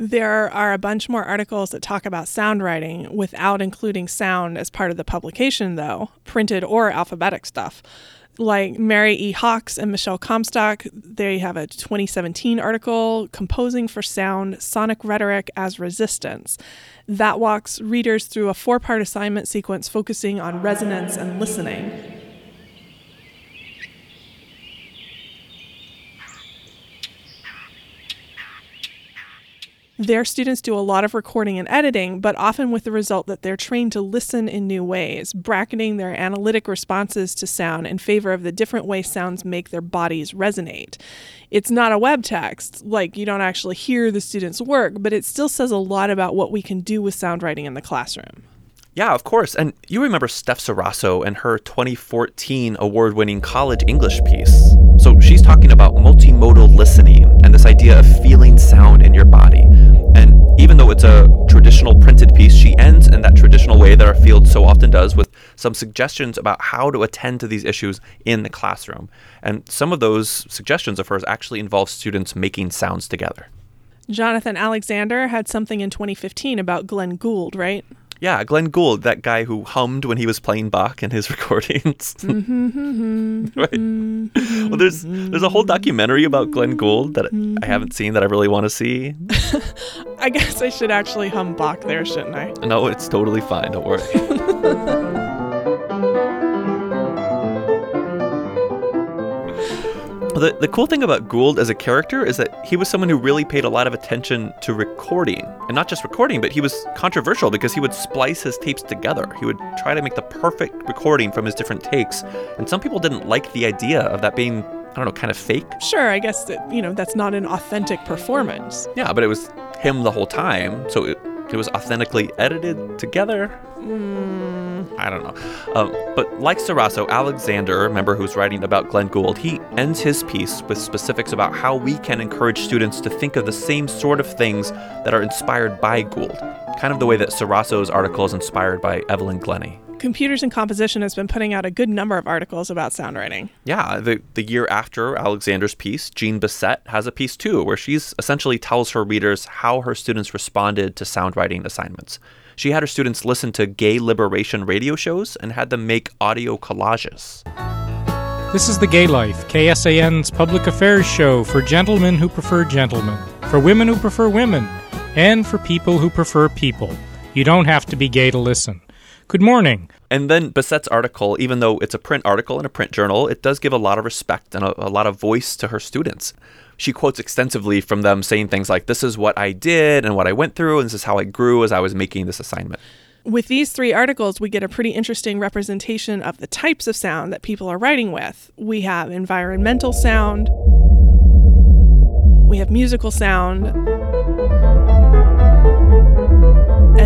There are a bunch more articles that talk about sound writing without including sound as part of the publication, though, printed or alphabetic stuff. Like Mary E. Hocks and Michelle Comstock, they have a 2017 article, Composing for Sound Sonic Rhetoric as Resistance, that walks readers through a four part assignment sequence focusing on resonance and listening. Their students do a lot of recording and editing, but often with the result that they're trained to listen in new ways, bracketing their analytic responses to sound in favor of the different ways sounds make their bodies resonate. It's not a web text, like you don't actually hear the students' work, but it still says a lot about what we can do with sound writing in the classroom. Yeah, of course. And you remember Steph Ceraso and her 2014 award winning college English piece. So she's talking about multimodal listening and this idea of feeling sound in your body. Even though it's a traditional printed piece, she ends in that traditional way that our field so often does with some suggestions about how to attend to these issues in the classroom. And some of those suggestions of hers actually involve students making sounds together. Jonathan Alexander had something in 2015 about Glenn Gould, right? Yeah, Glenn Gould, that guy who hummed when he was playing Bach in his recordings. Mm-hmm, right. Mm-hmm. Well, there's there's a whole documentary about Glenn Gould that I mm-hmm. haven't seen that I really want to see. I guess I should actually hum Bach there, shouldn't I? No, it's totally fine. Don't worry. The, the cool thing about Gould as a character is that he was someone who really paid a lot of attention to recording. And not just recording, but he was controversial because he would splice his tapes together. He would try to make the perfect recording from his different takes. And some people didn't like the idea of that being, I don't know, kind of fake. Sure, I guess that, you know, that's not an authentic performance. Yeah, but it was him the whole time. So it, it was authentically edited together. Mm. I don't know. Um, but like Ceraso, Alexander, remember who's writing about Glenn Gould, he ends his piece with specifics about how we can encourage students to think of the same sort of things that are inspired by Gould, kind of the way that Ceraso's article is inspired by Evelyn Glennie. Computers and Composition has been putting out a good number of articles about sound writing. Yeah, the, the year after Alexander's piece, Jean Bessette has a piece too, where she's essentially tells her readers how her students responded to sound writing assignments. She had her students listen to gay liberation radio shows and had them make audio collages. This is The Gay Life, KSAN's public affairs show for gentlemen who prefer gentlemen, for women who prefer women, and for people who prefer people. You don't have to be gay to listen. Good morning. And then Bessette's article, even though it's a print article in a print journal, it does give a lot of respect and a, a, lot of voice to her students. She quotes extensively from them saying things like, This is what I did and what I went through, and this is how I grew as I was making this assignment. With these three articles, we get a pretty interesting representation of the types of sound that people are writing with. We have environmental sound, we have musical sound,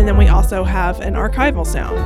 and then we also have an archival sound.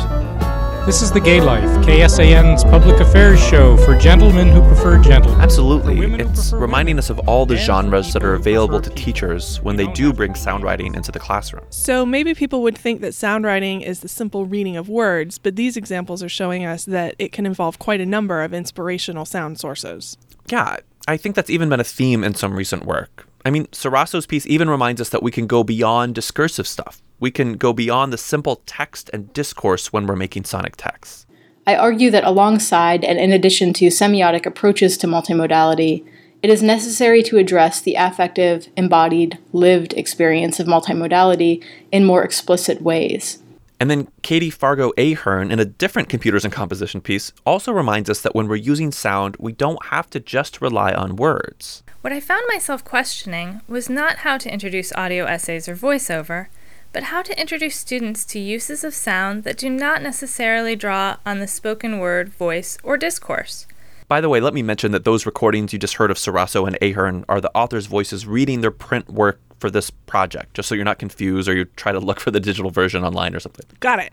This is The Gay Life, KSAN's public affairs show for gentlemen who prefer gentlemen. Absolutely. It's reminding us of all the genres that are available to teachers when they do bring sound writing into the classroom. So maybe people would think that sound writing is the simple reading of words, but these examples are showing us that it can involve quite a number of inspirational sound sources. Yeah, I think that's even been a theme in some recent work. I mean, Ceraso's piece even reminds us that we can go beyond discursive stuff. We can go beyond the simple text and discourse when we're making sonic texts. I argue that alongside and in addition to semiotic approaches to multimodality, it is necessary to address the affective, embodied, lived experience of multimodality in more explicit ways. And then Kati Fargo Ahern, in a different computers and composition piece, also reminds us that when we're using sound, we don't have to just rely on words. What I found myself questioning was not how to introduce audio essays or voiceover, but how to introduce students to uses of sound that do not necessarily draw on the spoken word, voice, or discourse. By the way, let me mention that those recordings you just heard of Ceraso and Ahern are the authors' voices reading their print work for this project, just so you're not confused or you try to look for the digital version online or something. Got it.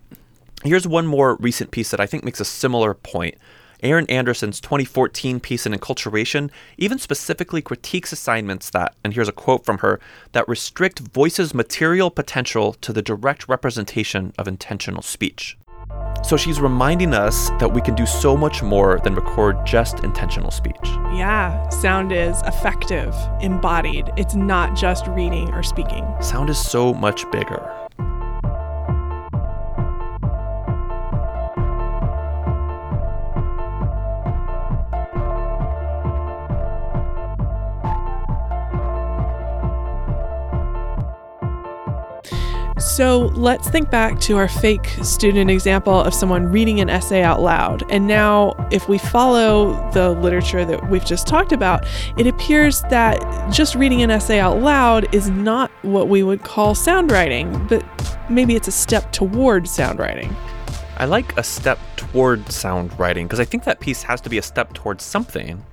Here's one more recent piece that I think makes a similar point. Erin Anderson's 2014 piece in Enculturation even specifically critiques assignments that, and here's a quote from her, that restrict voice's material potential to the direct representation of intentional speech. So she's reminding us that we can do so much more than record just intentional speech. Yeah, sound is effective, embodied. It's not just reading or speaking. Sound is so much bigger. So let's think back to our fake student example of someone reading an essay out loud. And now, if we follow the literature that we've just talked about, it appears that just reading an essay out loud is not what we would call sound writing, but maybe it's a step toward sound writing. I like a step toward sound writing because I think that piece has to be a step towards something.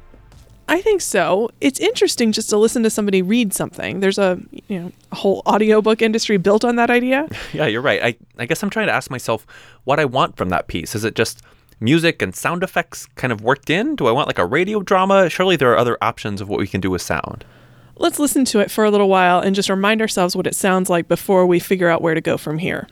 I think so. It's interesting just to listen to somebody read something. There's a you know a whole audiobook industry built on that idea. yeah, you're right. I, I guess I'm trying to ask myself what I want from that piece. Is it just music and sound effects kind of worked in? Do I want like a radio drama? Surely there are other options of what we can do with sound. Let's listen to it for a little while and just remind ourselves what it sounds like before we figure out where to go from here.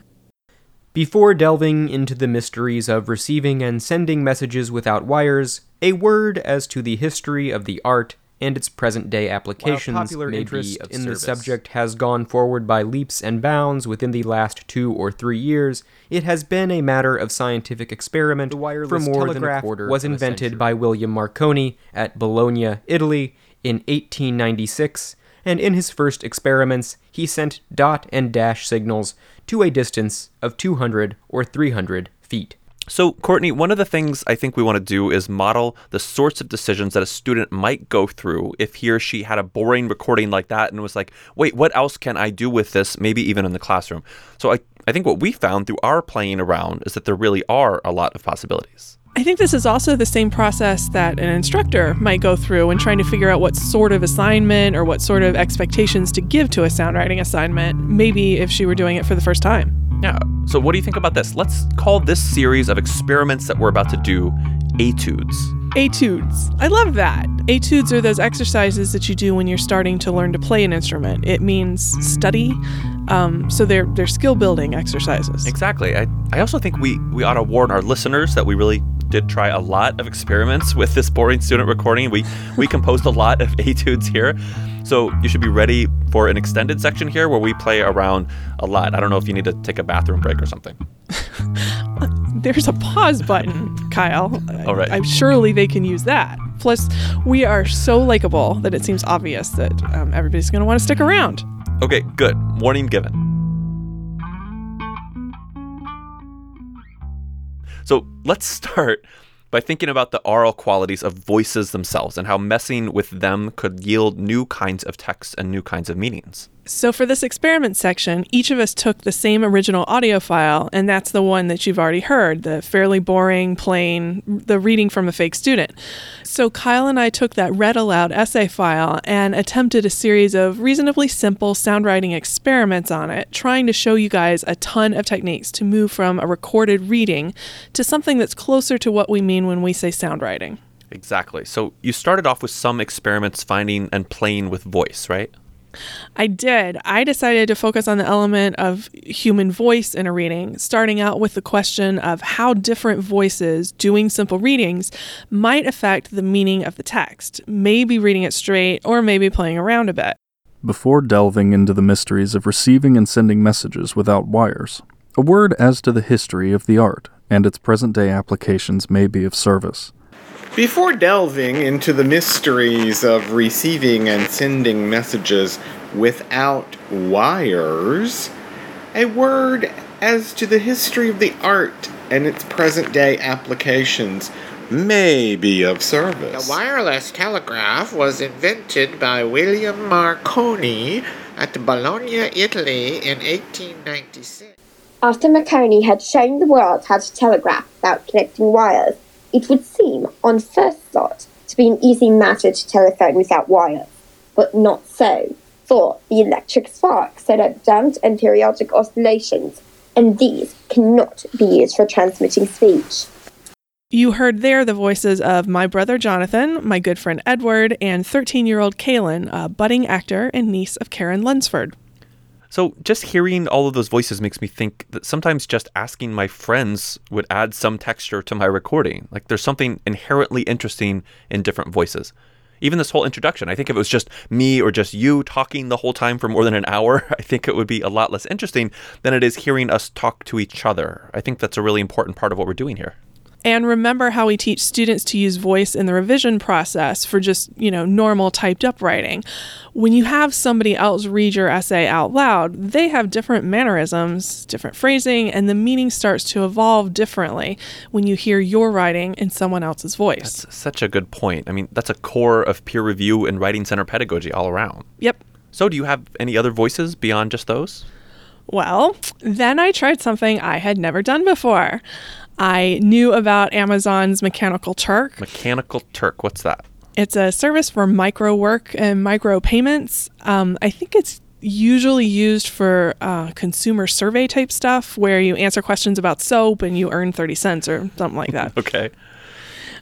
Before delving into the mysteries of receiving and sending messages without wires, a word as to the history of the art and its present day applications popular may interest be of in the subject has gone forward by leaps and bounds within the last two or three years, it has been a matter of scientific experiment for wireless more than a telegraph quarter was was of a invented by William Marconi at Bologna, Italy, in 1896, and in his first experiments he sent dot and dash signals to a distance of 200 or 300 feet. So, Courtney, one of the things I think we want to do is model the sorts of decisions that a student might go through if he or she had a boring recording like that and was like, wait, what else can I do with this? Maybe even in the classroom. So, I, I think what we found through our playing around is that there really are a lot of possibilities. I think this is also the same process that an instructor might go through when trying to figure out what sort of assignment or what sort of expectations to give to a sound writing assignment, maybe if she were doing it for the first time. Yeah. So, what do you think about this? Let's call this series of experiments that we're about to do etudes. Etudes. I love that. Etudes are those exercises that you do when you're starting to learn to play an instrument. It means study. Um, so they're they're skill building exercises. Exactly. I, I also think we, we ought to warn our listeners that we really did try a lot of experiments with this boring student recording. We we composed a lot of etudes here. So you should be ready for an extended section here where we play around a lot. I don't know if you need to take a bathroom break or something. There's a pause button, Kyle. All right. I'm surely they can use that. Plus, we are so likable that it seems obvious that um, everybody's going to want to stick around. Okay, good. Warning given. So let's start by thinking about the aural qualities of voices themselves and how messing with them could yield new kinds of texts and new kinds of meanings. So, for this experiment section, each of us took the same original audio file, and that's the one that you've already heard the fairly boring, plain, the reading from a fake student. So, Kyle and I took that read aloud essay file and attempted a series of reasonably simple sound writing experiments on it, trying to show you guys a ton of techniques to move from a recorded reading to something that's closer to what we mean when we say sound writing. Exactly. So, you started off with some experiments finding and playing with voice, right? I did. I decided to focus on the element of human voice in a reading, starting out with the question of how different voices doing simple readings might affect the meaning of the text, maybe reading it straight or maybe playing around a bit. Before delving into the mysteries of receiving and sending messages without wires, a word as to the history of the art and its present day applications may be of service. Before delving into the mysteries of receiving and sending messages without wires, a word as to the history of the art and its present day applications may be of service. The wireless telegraph was invented by William Marconi at Bologna, Italy in 1896. After Marconi had shown the world how to telegraph without connecting wires, it would seem, on first thought, to be an easy matter to telephone without wires. But not so, for the electric spark set up damped and periodic oscillations, and these cannot be used for transmitting speech. You heard there the voices of my brother Jonathan, my good friend Edward, and 13 year old Kaylin, a budding actor and niece of Karen Lunsford. So, just hearing all of those voices makes me think that sometimes just asking my friends would add some texture to my recording. Like, there's something inherently interesting in different voices. Even this whole introduction, I think if it was just me or just you talking the whole time for more than an hour, I think it would be a lot less interesting than it is hearing us talk to each other. I think that's a really important part of what we're doing here. And remember how we teach students to use voice in the revision process for just, you know, normal typed up writing. When you have somebody else read your essay out loud, they have different mannerisms, different phrasing, and the meaning starts to evolve differently when you hear your writing in someone else's voice. That's such a good point. I mean, that's a core of peer review and writing center pedagogy all around. Yep. So, do you have any other voices beyond just those? Well, then I tried something I had never done before. I knew about Amazon's Mechanical Turk. Mechanical Turk, what's that? It's a service for micro work and micro payments. Um, I think it's usually used for uh, consumer survey type stuff where you answer questions about soap and you earn 30 cents or something like that. okay.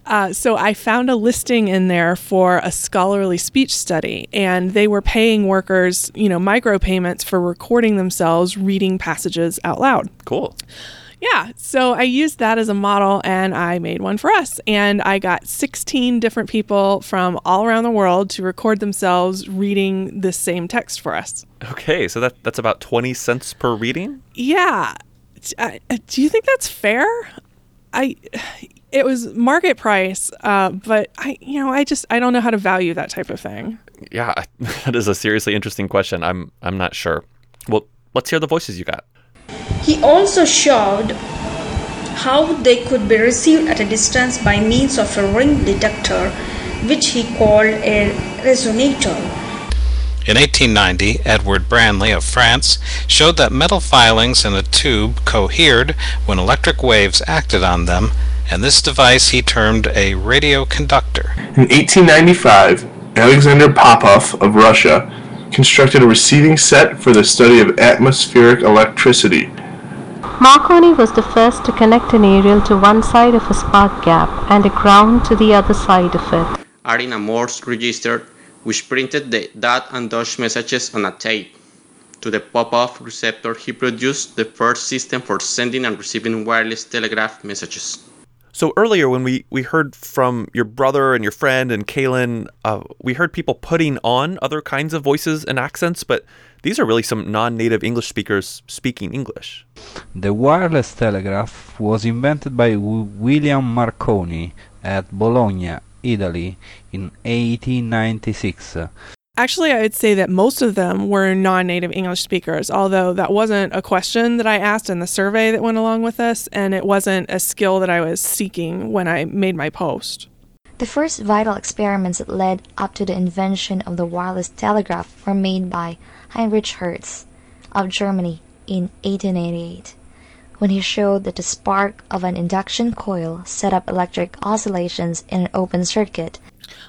Uh, so I found a listing in there for a scholarly speech study, and they were paying workers, you know, micropayments for recording themselves reading passages out loud. Cool. Yeah, so I used that as a model and I made one for us. And I got 16 different people from all around the world to record themselves reading the same text for us. Okay, so that, that's about 20 cents per reading? Yeah. Uh, do you think that's fair? I it was market price, uh, but I, you know, I just I don't know how to value that type of thing. Yeah, that is a seriously interesting question. I'm I'm not sure. Well, let's hear the voices you got. He also showed how they could be received at a distance by means of a ring detector, which he called a resonator. In 1890, Edward Branly of France showed that metal filings in a tube cohered when electric waves acted on them, and this device he termed a radioconductor. In 1895, Alexander Popov of Russia constructed a receiving set for the study of atmospheric electricity. Marconi was the first to connect an aerial to one side of a spark gap and a ground to the other side of it. Adding a Morse register which printed the dot and dash messages on a tape. To the pop-off receptor, he produced the first system for sending and receiving wireless telegraph messages. So earlier, when we, we heard from your brother and your friend and Kaylin, uh, we heard people putting on other kinds of voices and accents, but these are really some non-native English speakers speaking English. The wireless telegraph was invented by w- William Marconi at Bologna, Italy, in 1896. Actually, I would say that most of them were non native English speakers, although that wasn't a question that I asked in the survey that went along with this, and it wasn't a skill that I was seeking when I made my post. The first vital experiments that led up to the invention of the wireless telegraph were made by Heinrich Hertz of Germany in 1888, when he showed that the spark of an induction coil set up electric oscillations in an open circuit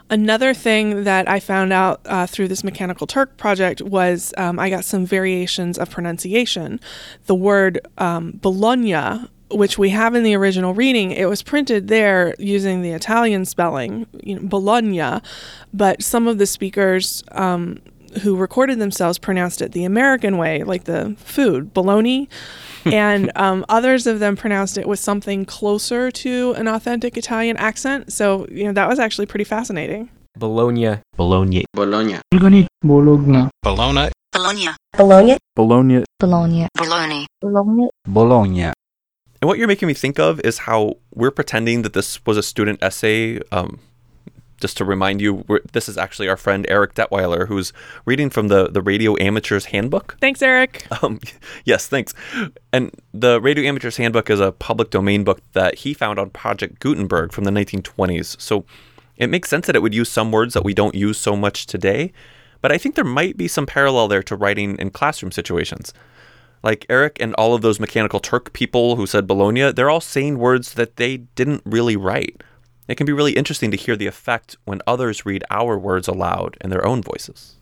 Another thing that I found out uh, through this Mechanical Turk project was um, I got some variations of pronunciation. The word um, Bologna, which we have in the original reading, it was printed there using the Italian spelling, you know, Bologna, but some of the speakers um, who recorded themselves pronounced it the American way, like the food, bologna. And um, others of them pronounced it with something closer to an authentic Italian accent. So, you know, that was actually pretty fascinating. Bologna. Bologna. Bologna. Bologna. Bologna. Bologna. Bologna. Bologna. Bologna. Bologna. Bologna. Bologna. Bologna. And what you're making me think of is how we're pretending that this was a student essay. Um, just to remind you, this is actually our friend Eric Detweiler, who's reading from the, the Radio Amateurs Handbook. Thanks, Eric. Um, yes, thanks. And the Radio Amateurs Handbook is a public domain book that he found on Project Gutenberg from the 1920s. So it makes sense that it would use some words that we don't use so much today. But I think there might be some parallel there to writing in classroom situations. Like Eric and all of those Mechanical Turk people who said Bologna, they're all saying words that they didn't really write. It can be really interesting to hear the effect when others read our words aloud in their own voices.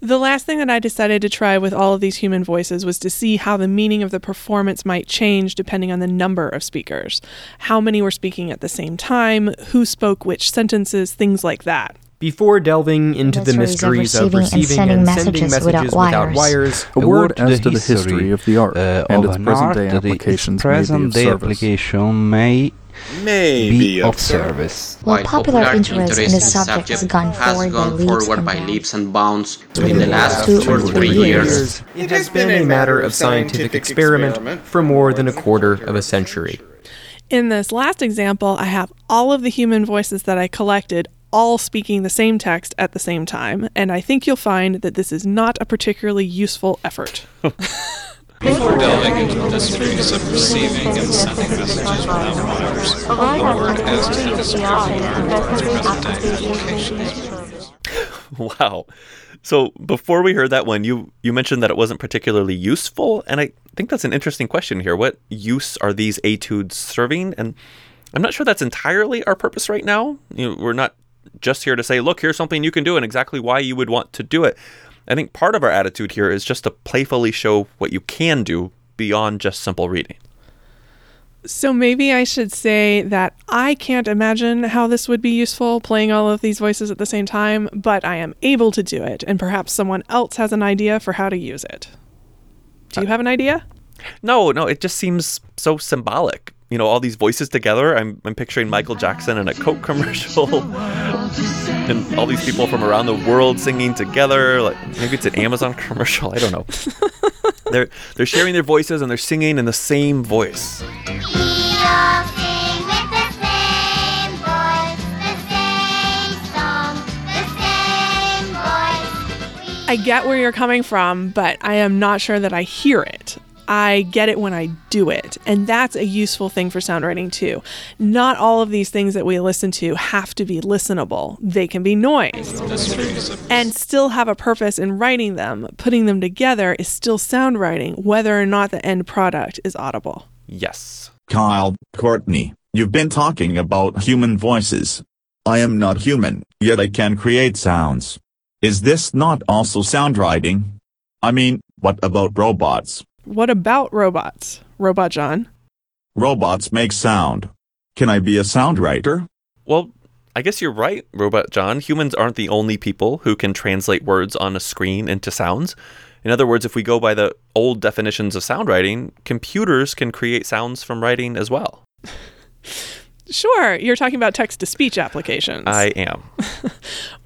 The last thing that I decided to try with all of these human voices was to see how the meaning of the performance might change depending on the number of speakers. How many were speaking at the same time, who spoke which sentences, things like that. Before delving into the mysteries of receiving and sending messages without wires, a word as to the history of the art uh, and its present day that applications present may be day of service. application may May be be of of service. While popular interest in the subject has gone forward by gone leaps forward and by bounds, leaps and bounds within the last two two or or three three years. It has been a matter of scientific experiment for more than a quarter of a century. In this last example, I have all of the human voices that I collected all speaking the same text at the same time, and I think you'll find that this is not a particularly useful effort. Before delving into the mysteries of receiving and sending messages without wires, a word as to the history of the art and its present day applications. wow. So before we heard that one, you you mentioned that it wasn't particularly useful, and I think that's an interesting question here. What use are these etudes serving? And I'm not sure that's entirely our purpose right now. You know, we're not just here to say, look, here's something you can do and exactly why you would want to do it. I think part of our attitude here is just to playfully show what you can do beyond just simple reading. So maybe I should say that I can't imagine how this would be useful playing all of these voices at the same time, but I am able to do it, and perhaps someone else has an idea for how to use it. Do you uh, have an idea? No, no, it just seems so symbolic. You know, all these voices together. I'm, I'm picturing Michael Jackson in a Coke commercial, and all these people from around the world singing together. Like maybe it's an Amazon commercial. I don't know. they're they're sharing their voices and they're singing in the same voice. I get where you're coming from, but I am not sure that I hear it. I get it when I do it. And that's a useful thing for sound writing too. Not all of these things that we listen to have to be listenable, they can be noise and still have a purpose in writing them. Putting them together is still sound writing, whether or not the end product is audible. Yes. Kyle, Courtney, you've been talking about human voices. I am not human, yet I can create sounds. Is this not also sound writing? I mean, what about robots? What about robots? Robot John. Robots make sound. Can I be a sound writer? Well, I guess you're right, Robot John. Humans aren't the only people who can translate words on a screen into sounds. In other words, if we go by the old definitions of sound writing, computers can create sounds from writing as well. Sure, you're talking about text to speech applications. I am.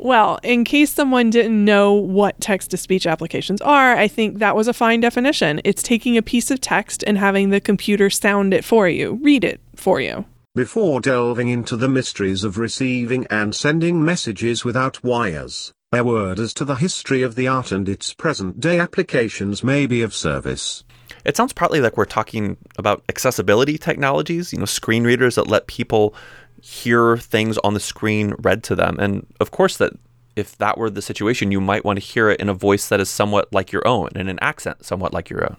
Well, in case someone didn't know what text to speech applications are, I think that was a fine definition. It's taking a piece of text and having the computer sound it for you, read it for you. Before delving into the mysteries of receiving and sending messages without wires, a word as to the history of the art and its present day applications may be of service. It sounds partly like we're talking about accessibility technologies, you know, screen readers that let people hear things on the screen read to them. And of course, that if that were the situation, you might want to hear it in a voice that is somewhat like your own and an accent somewhat like your own.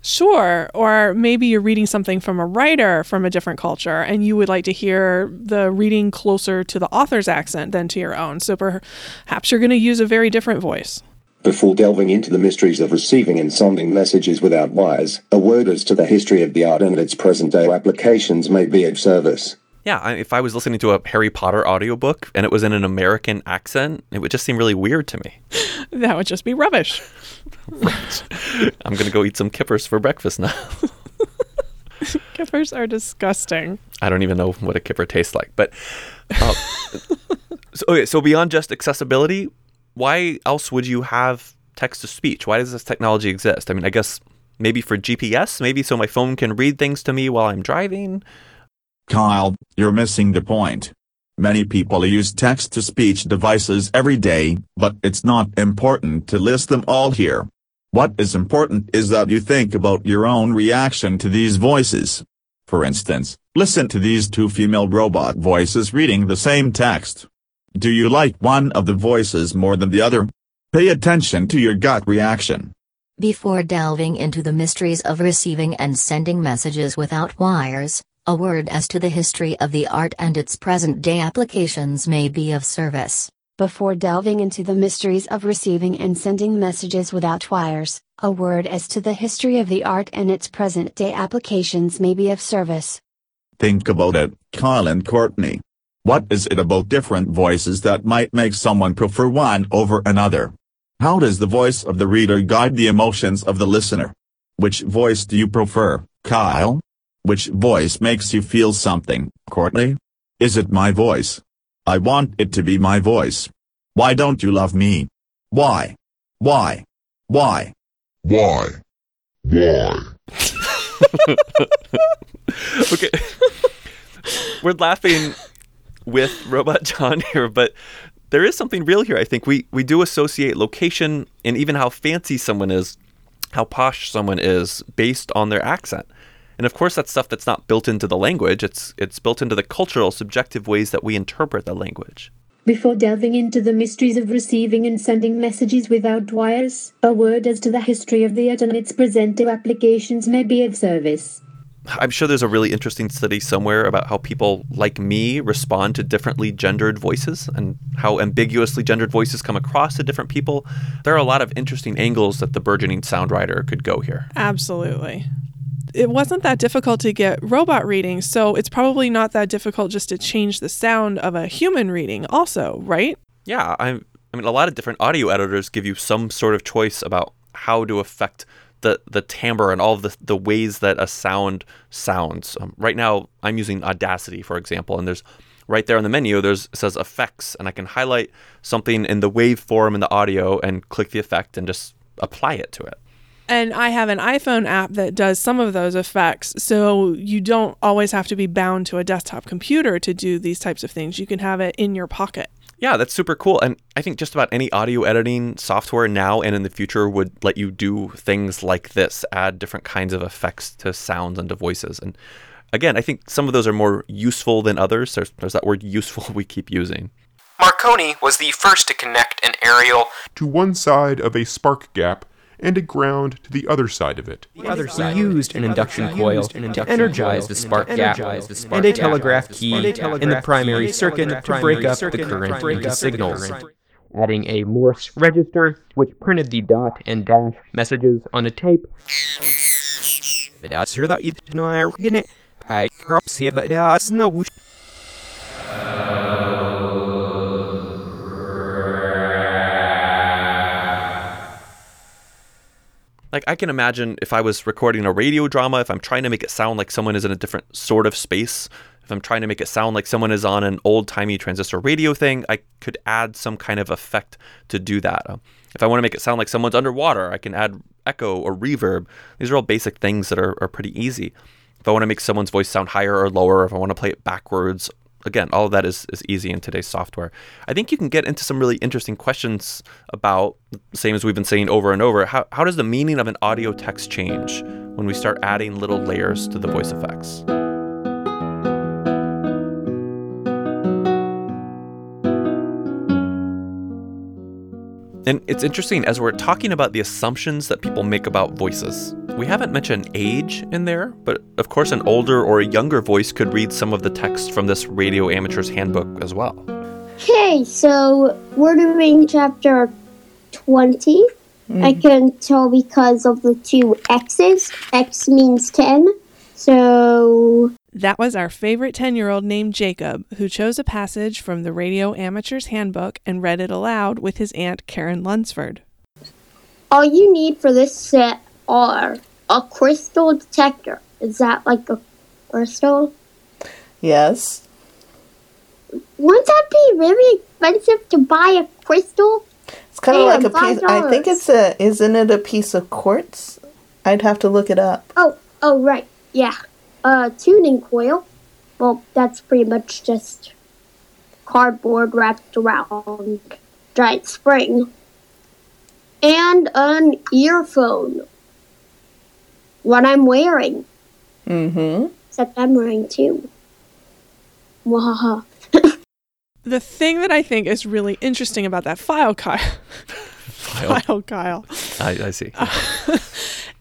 Sure. Or maybe you're reading something from a writer from a different culture and you would like to hear the reading closer to the author's accent than to your own. So perhaps you're going to use a very different voice. Before delving into the mysteries of receiving and sending messages without wires, a word as to the history of the art and its present day applications may be of service. Yeah, I- if I was listening to a Harry Potter audiobook and it was in an American accent, it would just seem really weird to me. That would just be rubbish. I'm going to go eat some kippers for breakfast now. Kippers are disgusting. I don't even know what a kipper tastes like. But uh, so, okay, so beyond just accessibility, why else would you have text to speech? Why does this technology exist? I mean, I guess maybe for GPS, maybe so my phone can read things to me while I'm driving. Kyle, you're missing the point. Many people use text to speech devices every day, but it's not important to list them all here. What is important is that you think about your own reaction to these voices. For instance, listen to these two female robot voices reading the same text. Do you like one of the voices more than the other? Pay attention to your gut reaction. Before delving into the mysteries of receiving and sending messages without wires, a word as to the history of the art and its present day applications may be of service. Before delving into the mysteries of receiving and sending messages without wires, a word as to the history of the art and its present day applications may be of service. Think about it, Kyle and Courtney. What is it about different voices that might make someone prefer one over another? How does the voice of the reader guide the emotions of the listener? Which voice do you prefer, Kyle? Which voice makes you feel something, Courtney? Is it my voice? I want it to be my voice. Why don't you love me? Why? Why? Why? Why? Why? okay. We're laughing with Robot John here, but there is something real here. I think we we do associate location and even how fancy someone is, how posh someone is based on their accent. And of course that's stuff that's not built into the language. It's it's built into the cultural subjective ways that we interpret the language. Before delving into the mysteries of receiving and sending messages without wires, a word as to the history of the art and its applications may be of service. I'm sure there's a really interesting study somewhere about how people like me respond to differently gendered voices and how ambiguously gendered voices come across to different people. There are a lot of interesting angles that the burgeoning sound writer could go here. Absolutely. It wasn't that difficult to get robot reading, so it's probably not that difficult just to change the sound of a human reading, also, right? Yeah, I, I mean, a lot of different audio editors give you some sort of choice about how to affect the the timbre and all of the the ways that a sound sounds. Um, right now, I'm using Audacity, for example, and there's right there on the menu there's it says effects, and I can highlight something in the waveform in the audio and click the effect and just apply it to it. And I have an iPhone app that does some of those effects, so you don't always have to be bound to a desktop computer to do these types of things. You can have it in your pocket. Yeah, that's super cool. And I think just about any audio editing software now and in the future would let you do things like this, add different kinds of effects to sounds and to voices. And again, I think some of those are more useful than others. There's, there's that word useful we keep using. Marconi was the first to connect an aerial to one side of a spark gap and a ground to the other side of it. The other side. We used an induction coil to energize the spark gap and a telegraph key in the primary circuit to break up the current into signals. Adding a Morse register, which printed the dot and dash messages on a tape. Like I can imagine if I was recording a radio drama, if I'm trying to make it sound like someone is in a different sort of space, if I'm trying to make it sound like someone is on an old-timey transistor radio thing, I could add some kind of effect to do that. Uh, if I want to make it sound like someone's underwater, I can add echo or reverb. These are all basic things that are, are pretty easy. If I want to make someone's voice sound higher or lower, if I want to play it backwards, again, all of that is, is easy in today's software. I think you can get into some really interesting questions about, same as we've been saying over and over, how, how does the meaning of an audio text change when we start adding little layers to the voice effects? And it's interesting as we're talking about the assumptions that people make about voices. We haven't mentioned age in there, but of course, an older or a younger voice could read some of the text from this Radio Amateur's Handbook as well. Okay, so we're doing chapter 20. Mm-hmm. I can tell because of the two X's. X means 10. So That was our favorite 10 year old named Jacob, who chose a passage from the Radio Amateur's Handbook and read it aloud with his aunt Karen Lunsford. all you need for this set are a crystal detector. Is that like a crystal? Yes. Wouldn't that be really expensive to buy a crystal? It's kind of like a piece. I think it's a. Isn't it a piece of quartz? I'd have to look it up. Oh, oh, right. Yeah. A tuning coil. Well, that's pretty much just cardboard wrapped around giant spring. And an earphone. What I'm wearing. Mm-hmm. Except I'm wearing two. Wahaha. The thing that I think is really interesting about that file, Kyle, file, Kyle, I, I see.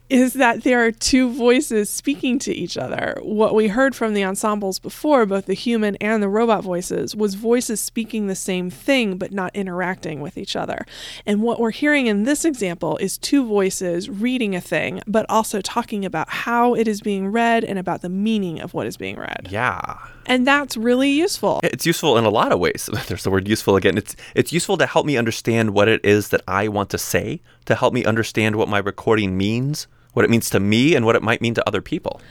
is that there are two voices speaking to each other. What we heard from the ensembles before, both the human and the robot voices, was voices speaking the same thing but not interacting with each other. And what we're hearing in this example is two voices reading a thing, but also talking about how it is being read and about the meaning of what is being read. Yeah. And that's really useful. It's useful in a lot of ways. There's the word useful again. It's it's useful to help me understand what it is that I want to say, to help me understand what my recording means, what it means to me and what it might mean to other people.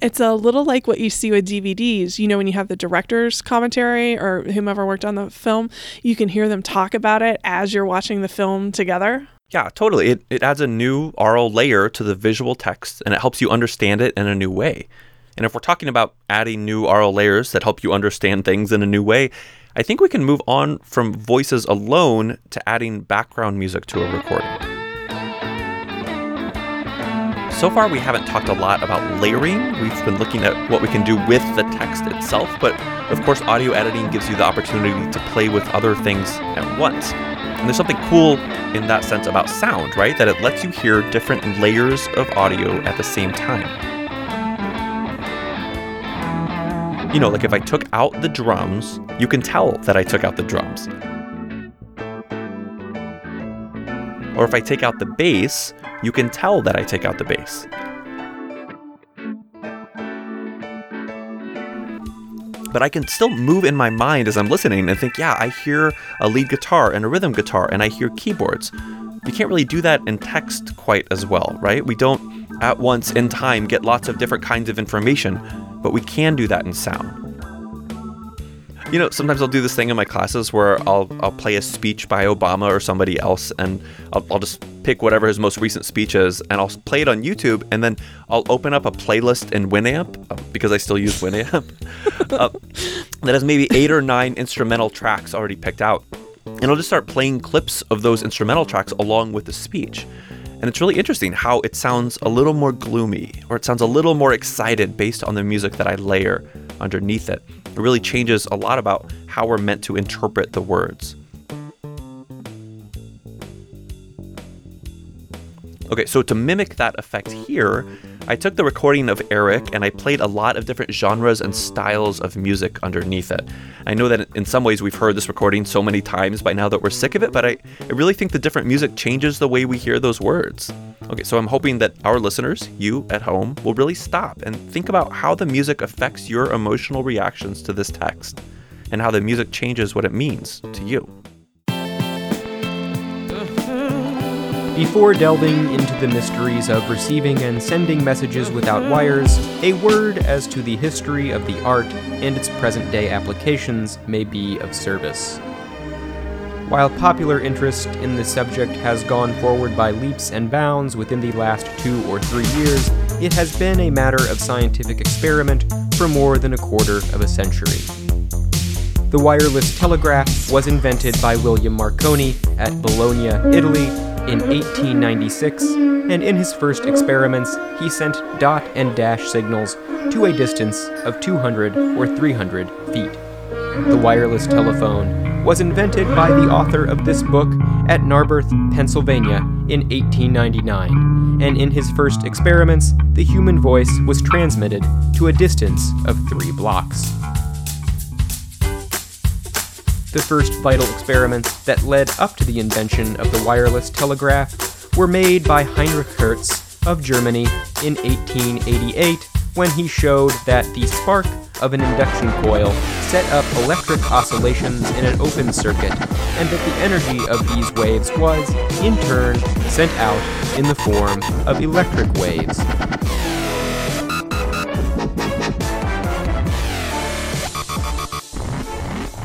It's a little like what you see with DVDs. You know, when you have the director's commentary or whomever worked on the film, you can hear them talk about it as you're watching the film together. Yeah, totally. It, it adds a new oral layer to the visual text and it helps you understand it in a new way. And if we're talking about adding new oral layers that help you understand things in a new way, I think we can move on from voices alone to adding background music to a recording. So far, we haven't talked a lot about layering. We've been looking at what we can do with the text itself, but of course, audio editing gives you the opportunity to play with other things at once. And there's something cool in that sense about sound, right? That it lets you hear different layers of audio at the same time. You know, like if I took out the drums, you can tell that I took out the drums. Or if I take out the bass, you can tell that I take out the bass. But I can still move in my mind as I'm listening and think, yeah, I hear a lead guitar and a rhythm guitar and I hear keyboards. You can't really do that in text quite as well, right? We don't at once in time get lots of different kinds of information, but we can do that in sound. You know, sometimes I'll do this thing in my classes where I'll I'll play a speech by Obama or somebody else, and I'll, I'll just pick whatever his most recent speech is, and I'll play it on YouTube, and then I'll open up a playlist in Winamp uh, because I still use Winamp uh, that has maybe eight or nine instrumental tracks already picked out, and I'll just start playing clips of those instrumental tracks along with the speech. And it's really interesting how it sounds a little more gloomy or it sounds a little more excited based on the music that I layer underneath it. It really changes a lot about how we're meant to interpret the words. Okay, so to mimic that effect here, I took the recording of Eric and I played a lot of different genres and styles of music underneath it. I know that in some ways we've heard this recording so many times by now that we're sick of it, but I, I really think the different music changes the way we hear those words. Okay, so I'm hoping that our listeners, you at home, will really stop and think about how the music affects your emotional reactions to this text and how the music changes what it means to you. Before delving into the mysteries of receiving and sending messages without wires, a word as to the history of the art and its present day applications may be of service. While popular interest in the subject has gone forward by leaps and bounds within the last two or three years, it has been a matter of scientific experiment for more than a quarter of a century. The wireless telegraph was invented by William Marconi at Bologna, Italy, in 1896, and in his first experiments, he sent dot and dash signals to a distance of 200 or 300 feet. The wireless telephone was invented by the author of this book at Narberth, Pennsylvania in 1899, and in his first experiments, the human voice was transmitted to a distance of three blocks. The first vital experiments that led up to the invention of the wireless telegraph were made by Heinrich Hertz of Germany in 1888 when he showed that the spark of an induction coil set up electric oscillations in an open circuit and that the energy of these waves was, in turn, sent out in the form of electric waves.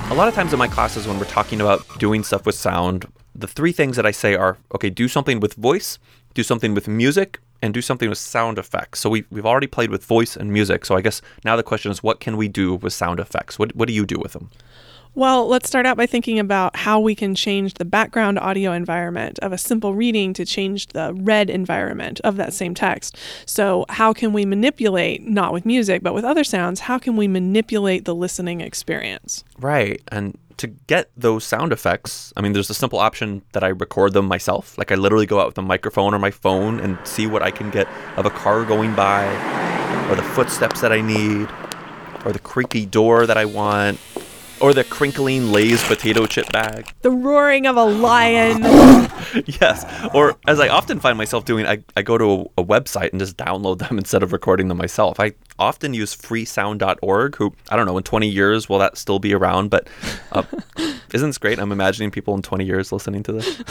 A lot of times in my classes, when we're talking about doing stuff with sound, the three things that I say are okay, do something with voice, do something with music, and do something with sound effects. So we, we've already played with voice and music. So I guess now the question is, what can we do with sound effects? What, what do you do with them? Well, let's start out by thinking about how we can change the background audio environment of a simple reading to change the read environment of that same text. So, how can we manipulate, not with music, but with other sounds, how can we manipulate the listening experience? Right. And to get those sound effects, I mean, there's a simple option that I record them myself. Like I literally go out with a microphone or my phone and see what I can get of a car going by, or the footsteps that I need, or the creaky door that I want, or the crinkling Lay's potato chip bag. The roaring of a lion. yes. Or as I often find myself doing, I, I go to a, a, website and just download them instead of recording them myself. I often use freesound.org, who, I don't know, in 20 years, will that still be around? But uh, isn't this great? I'm imagining people in 20 years listening to this.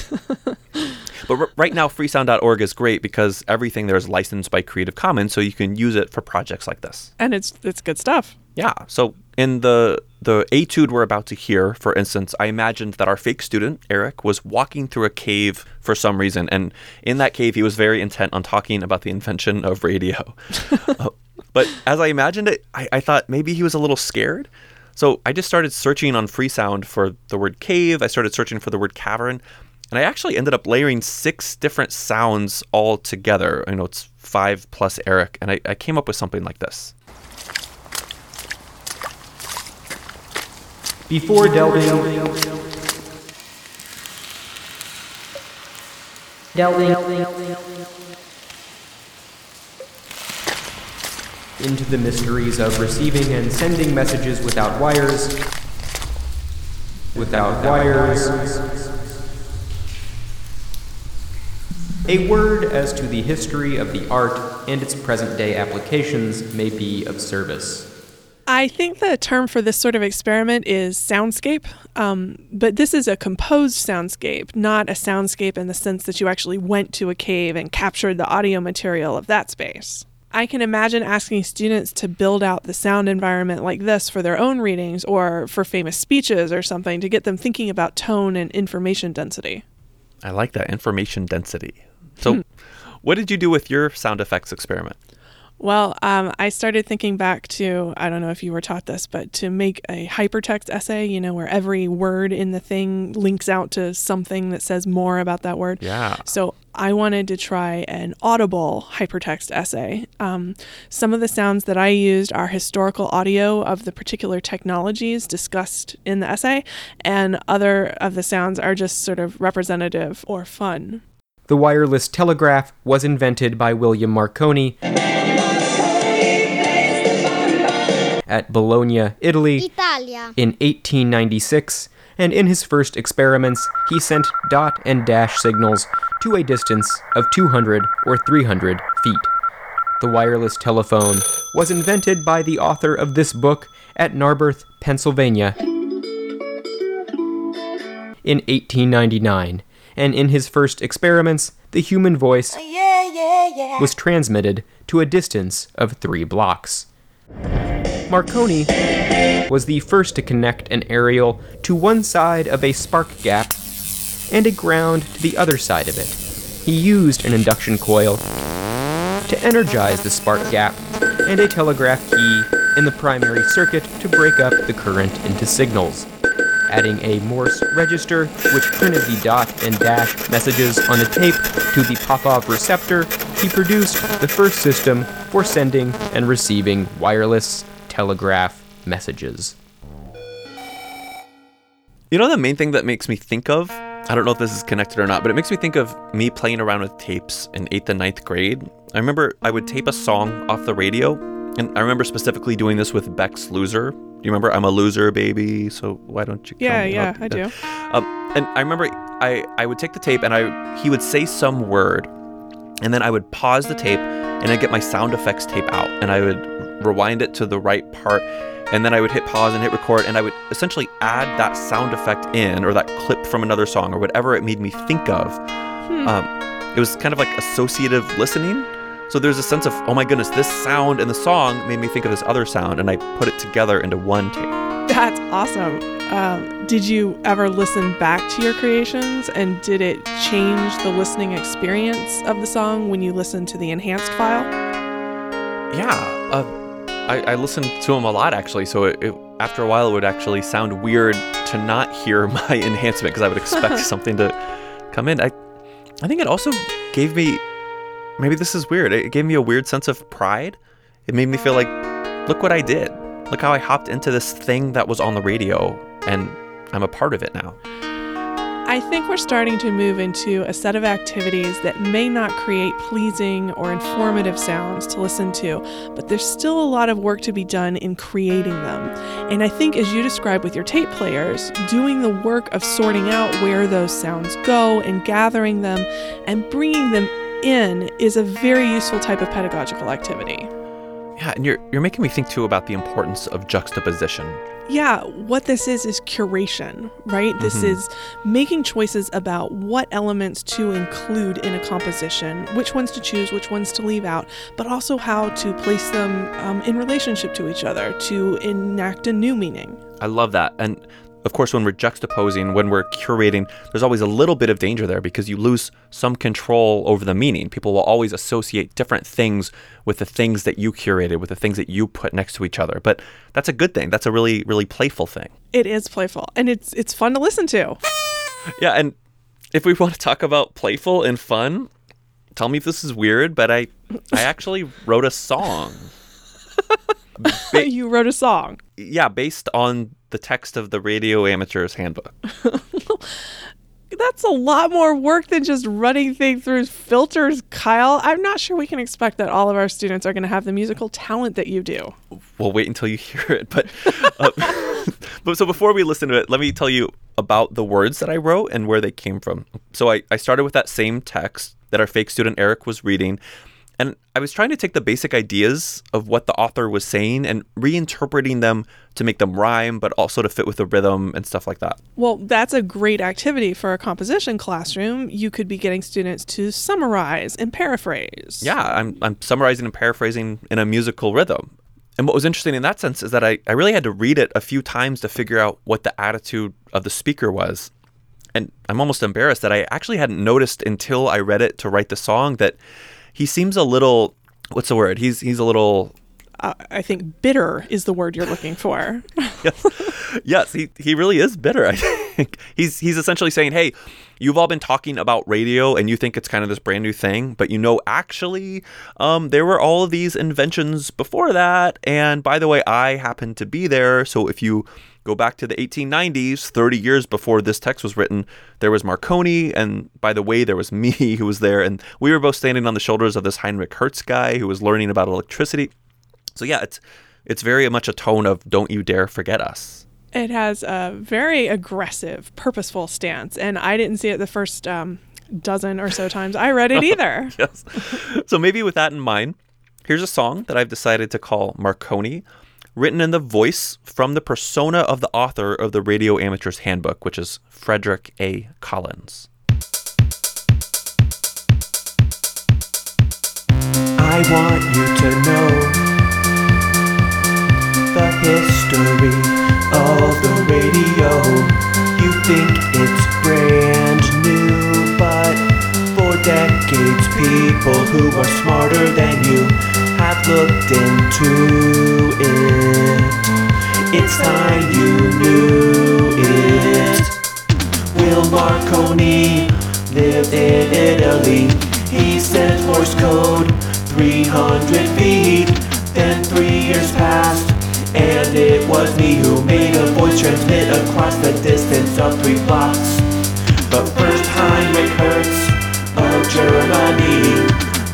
But r- right now, freesound.org is great because everything there is licensed by Creative Commons, so you can use it for projects like this. And it's it's good stuff. Yeah. So in the the etude we're about to hear, for instance, I imagined that our fake student Eric was walking through a cave for some reason, and in that cave he was very intent on talking about the invention of radio. uh, but as I imagined it, I, I thought maybe he was a little scared. So I just started searching on Freesound for the word cave. I started searching for the word cavern. And I actually ended up layering six different sounds all together. You know, it's five plus Eric. And I, I came up with something like this. Before delving, delving into the mysteries of receiving and sending messages without wires, without wires, a word as to the history of the art and its present day applications may be of service. I think the term for this sort of experiment is soundscape, um, but this is a composed soundscape, not a soundscape in the sense that you actually went to a cave and captured the audio material of that space. I can imagine asking students to build out the sound environment like this for their own readings or for famous speeches or something to get them thinking about tone and information density. I like that information density. So, Hmm. what did you do with your sound effects experiment? Well, um, I started thinking back to, I don't know if you were taught this, but to make a hypertext essay, you know, where every word in the thing links out to something that says more about that word. Yeah. So I wanted to try an audible hypertext essay. Um, some of the sounds that I used are historical audio of the particular technologies discussed in the essay, and other of the sounds are just sort of representative or fun. The wireless telegraph was invented by William Marconi at Bologna, Italy, Italia. in 1896, and in his first experiments, he sent dot and dash signals to a distance of 200 or 300 feet. The wireless telephone was invented by the author of this book at Narberth, Pennsylvania, in 1899, and in his first experiments, the human voice was transmitted to a distance of three blocks. Marconi was the first to connect an aerial to one side of a spark gap and a ground to the other side of it. He used an induction coil to energize the spark gap and a telegraph key in the primary circuit to break up the current into signals. Adding a Morse register, which printed the dot and dash messages on a tape to the Popov receptor, he produced the first system for sending and receiving wireless telegraph messages. You know the main thing that makes me think of? I don't know if this is connected or not, but it makes me think of me playing around with tapes in 8th and ninth grade. I remember I would tape a song off the radio, and I remember specifically doing this with Beck's Loser. You remember? I'm a loser, baby, so why don't you Yeah, yeah, up?" I do. Um, and I remember I, I would take the tape and I he would say some word, and then I would pause the tape and I'd get my sound effects tape out and I would rewind it to the right part, and then I would hit pause and hit record and I would essentially add that sound effect in or that clip from another song or whatever it made me think of. Hmm. Um, it was kind of like associative listening. So there's a sense of, oh my goodness, this sound in the song made me think of this other sound, and I put it together into one tape. That's awesome. Um, did you ever listen back to your creations and did it change the listening experience of the song when you listened to the enhanced file? Yeah, uh, I, I listened to them a lot actually. So it, it, after a while, it would actually sound weird to not hear my enhancement because I would expect something to come in. I, I think it also gave me, maybe this is weird. It gave me a weird sense of pride. It made me feel like, look what I did. Look how I hopped into this thing that was on the radio, and I'm a part of it now. I think we're starting to move into a set of activities that may not create pleasing or informative sounds to listen to, but there's still a lot of work to be done in creating them. And I think, as you described with your tape players, doing the work of sorting out where those sounds go and gathering them and bringing them in is a very useful type of pedagogical activity. Yeah, and you're you're making me think too about the importance of juxtaposition. Yeah, what this is is curation, right? This Mhm. is making choices about what elements to include in a composition, which ones to choose, which ones to leave out, but also how to place them um, in relationship to each other to enact a new meaning. I love that. And of course, when we're juxtaposing, when we're curating, there's always a little bit of danger there because you lose some control over the meaning. People will always associate different things with the things that you curated, with the things that you put next to each other. But that's a good thing. That's a really, really playful thing. It is playful and it's it's fun to listen to. Yeah. And if we want to talk about playful and fun, tell me if this is weird, but I, I actually wrote a song. you wrote a song. Yeah, based on the text of the Radio Amateur's Handbook. That's a lot more work than just running things through filters, Kyle. I'm not sure we can expect that all of our students are going to have the musical talent that you do. We'll wait until you hear it. But, uh, but so before we listen to it, let me tell you about the words that I wrote and where they came from. So I, I started with that same text that our fake student Eric was reading. And I was trying to take the basic ideas of what the author was saying and reinterpreting them to make them rhyme, but also to fit with the rhythm and stuff like that. Well, that's a great activity for a composition classroom. You could be getting students to summarize and paraphrase. Yeah, I'm, I'm summarizing and paraphrasing in a musical rhythm. And what was interesting in that sense is that I, I really had to read it a few times to figure out what the attitude of the speaker was. And I'm almost embarrassed that I actually hadn't noticed until I read it to write the song that he seems a little what's the word? He's he's a little uh, I think bitter is the word you're looking for. yes. yes, he, he really is bitter. I think he's he's essentially saying, "Hey, you've all been talking about radio, and you think it's kind of this brand new thing, but you know, actually, um, there were all of these inventions before that. And by the way, I happened to be there. So if you go back to the 1890s, 30 years before this text was written, there was Marconi, and by the way, there was me who was there, and we were both standing on the shoulders of this Heinrich Hertz guy who was learning about electricity. So yeah, it's it's very much a tone of "Don't you dare forget us." It has a very aggressive, purposeful stance, and I didn't see it the first um, dozen or so times I read it either. yes. So maybe with that in mind, here's a song that I've decided to call Marconi written in the voice from the persona of the author of the Radio Amateur's Handbook, which is Frederick A. Collins. I want you to know the history of the radio. You think it's brand new, but for decades, people who are smarter than you have looked into it. It's time you knew it. Will Marconi lived in Italy? He sent Morse code 300 feet. Then three years passed, and it was me who made a voice transmit across the distance of three blocks. But first Heinrich Hertz of Germany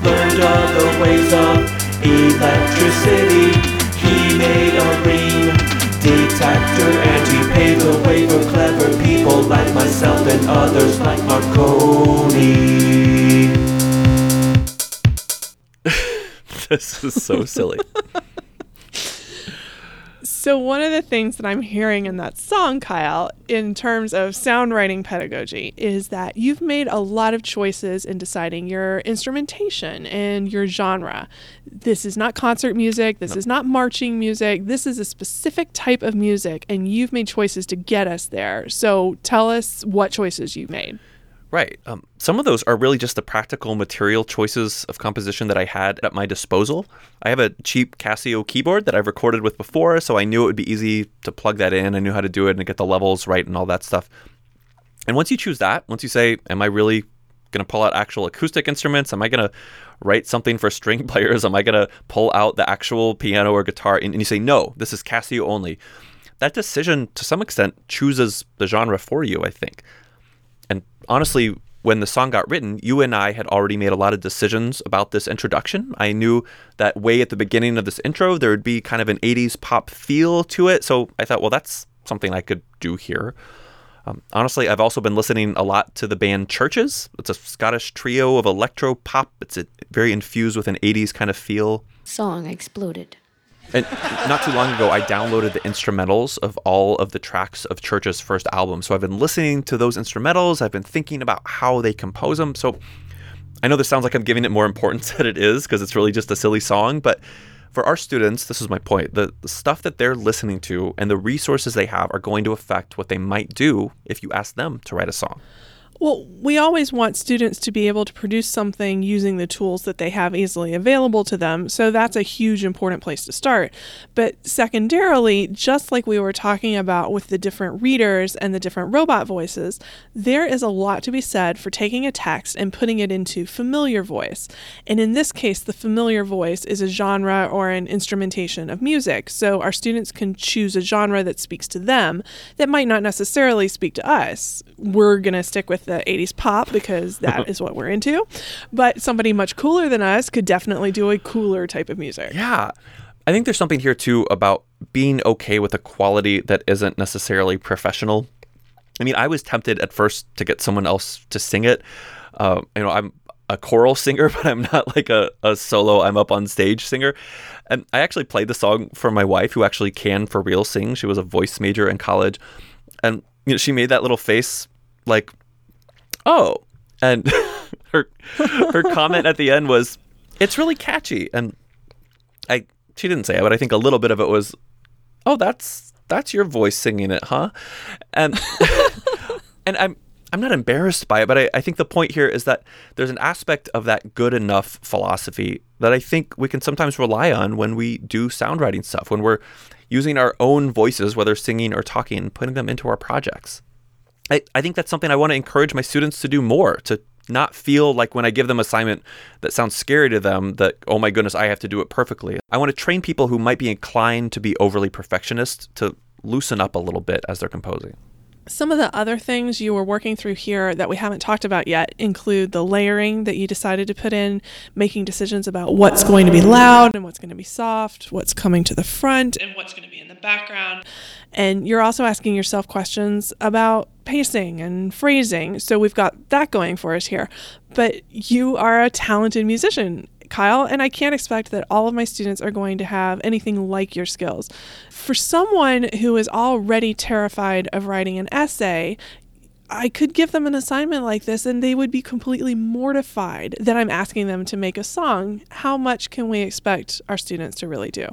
learned of the ways of electricity. He made a ring detector and he paved the way for clever people like myself and others like Marconi. this is so silly. So, one of the things that I'm hearing in that song, Kyle, in terms of sound writing pedagogy, is that you've made a lot of choices in deciding your instrumentation and your genre. This is not concert music, this no. is not marching music, this is a specific type of music, and you've made choices to get us there. So, tell us what choices you've made. Right. Um, some of those are really just the practical material choices of composition that I had at my disposal. I have a cheap Casio keyboard that I've recorded with before, so I knew it would be easy to plug that in. I knew how to do it and get the levels right and all that stuff. And once you choose that, once you say, Am I really going to pull out actual acoustic instruments? Am I going to write something for string players? Am I going to pull out the actual piano or guitar? And, and you say, No, this is Casio only. That decision, to some extent, chooses the genre for you, I think honestly, when the song got written, you and I had already made a lot of decisions about this introduction. I knew that way at the beginning of this intro, there would be kind of an 80s pop feel to it. So I thought, well, that's something I could do here. Um, honestly, I've also been listening a lot to the band CHVRCHES. It's a Scottish trio of electro pop. It's very infused with an 80s kind of feel. Song exploded. And not too long ago, I downloaded the instrumentals of all of the tracks of CHVRCHES' first album. So I've been listening to those instrumentals. I've been thinking about how they compose them. So I know this sounds like I'm giving it more importance than it is because it's really just a silly song. But for our students, this is my point. The, the stuff that they're listening to and the resources they have are going to affect what they might do if you ask them to write a song. Well, we always want students to be able to produce something using the tools that they have easily available to them. So that's a huge important place to start. But secondarily, just like we were talking about with the different readers and the different robot voices, there is a lot to be said for taking a text and putting it into familiar voice. And in this case, the familiar voice is a genre or an instrumentation of music. So our students can choose a genre that speaks to them that might not necessarily speak to us. We're going to stick with the 80s pop because that is what we're into. But somebody much cooler than us could definitely do a cooler type of music. Yeah. I think there's something here too about being okay with a quality that isn't necessarily professional. I mean, I was tempted at first to get someone else to sing it. Uh, you know, I'm a choral singer, but I'm not like a, a solo, I'm up on stage singer. And I actually played the song for my wife, who actually can for real sing. She was a voice major in college. And you know, she made that little face like, oh. And her her comment at the end was, it's really catchy. And I she didn't say it, but I think a little bit of it was, oh, that's that's your voice singing it, huh? And and I'm I'm not embarrassed by it, but I, I think the point here is that there's an aspect of that good enough philosophy that I think we can sometimes rely on when we do sound writing stuff, when we're using our own voices, whether singing or talking, and putting them into our projects. I, I think that's something I want to encourage my students to do more, to not feel like when I give them assignment that sounds scary to them that, oh my goodness, I have to do it perfectly. I want to train people who might be inclined to be overly perfectionist to loosen up a little bit as they're composing. Some of the other things you were working through here that we haven't talked about yet include the layering that you decided to put in, making decisions about what's going to be loud and what's going to be soft, what's coming to the front and what's going to be in the background. And you're also asking yourself questions about pacing and phrasing. So we've got that going for us here. But you are a talented musician Kyle, and I can't expect that all of my students are going to have anything like your skills. For someone who is already terrified of writing an essay, I could give them an assignment like this and they would be completely mortified that I'm asking them to make a song. How much can we expect our students to really do?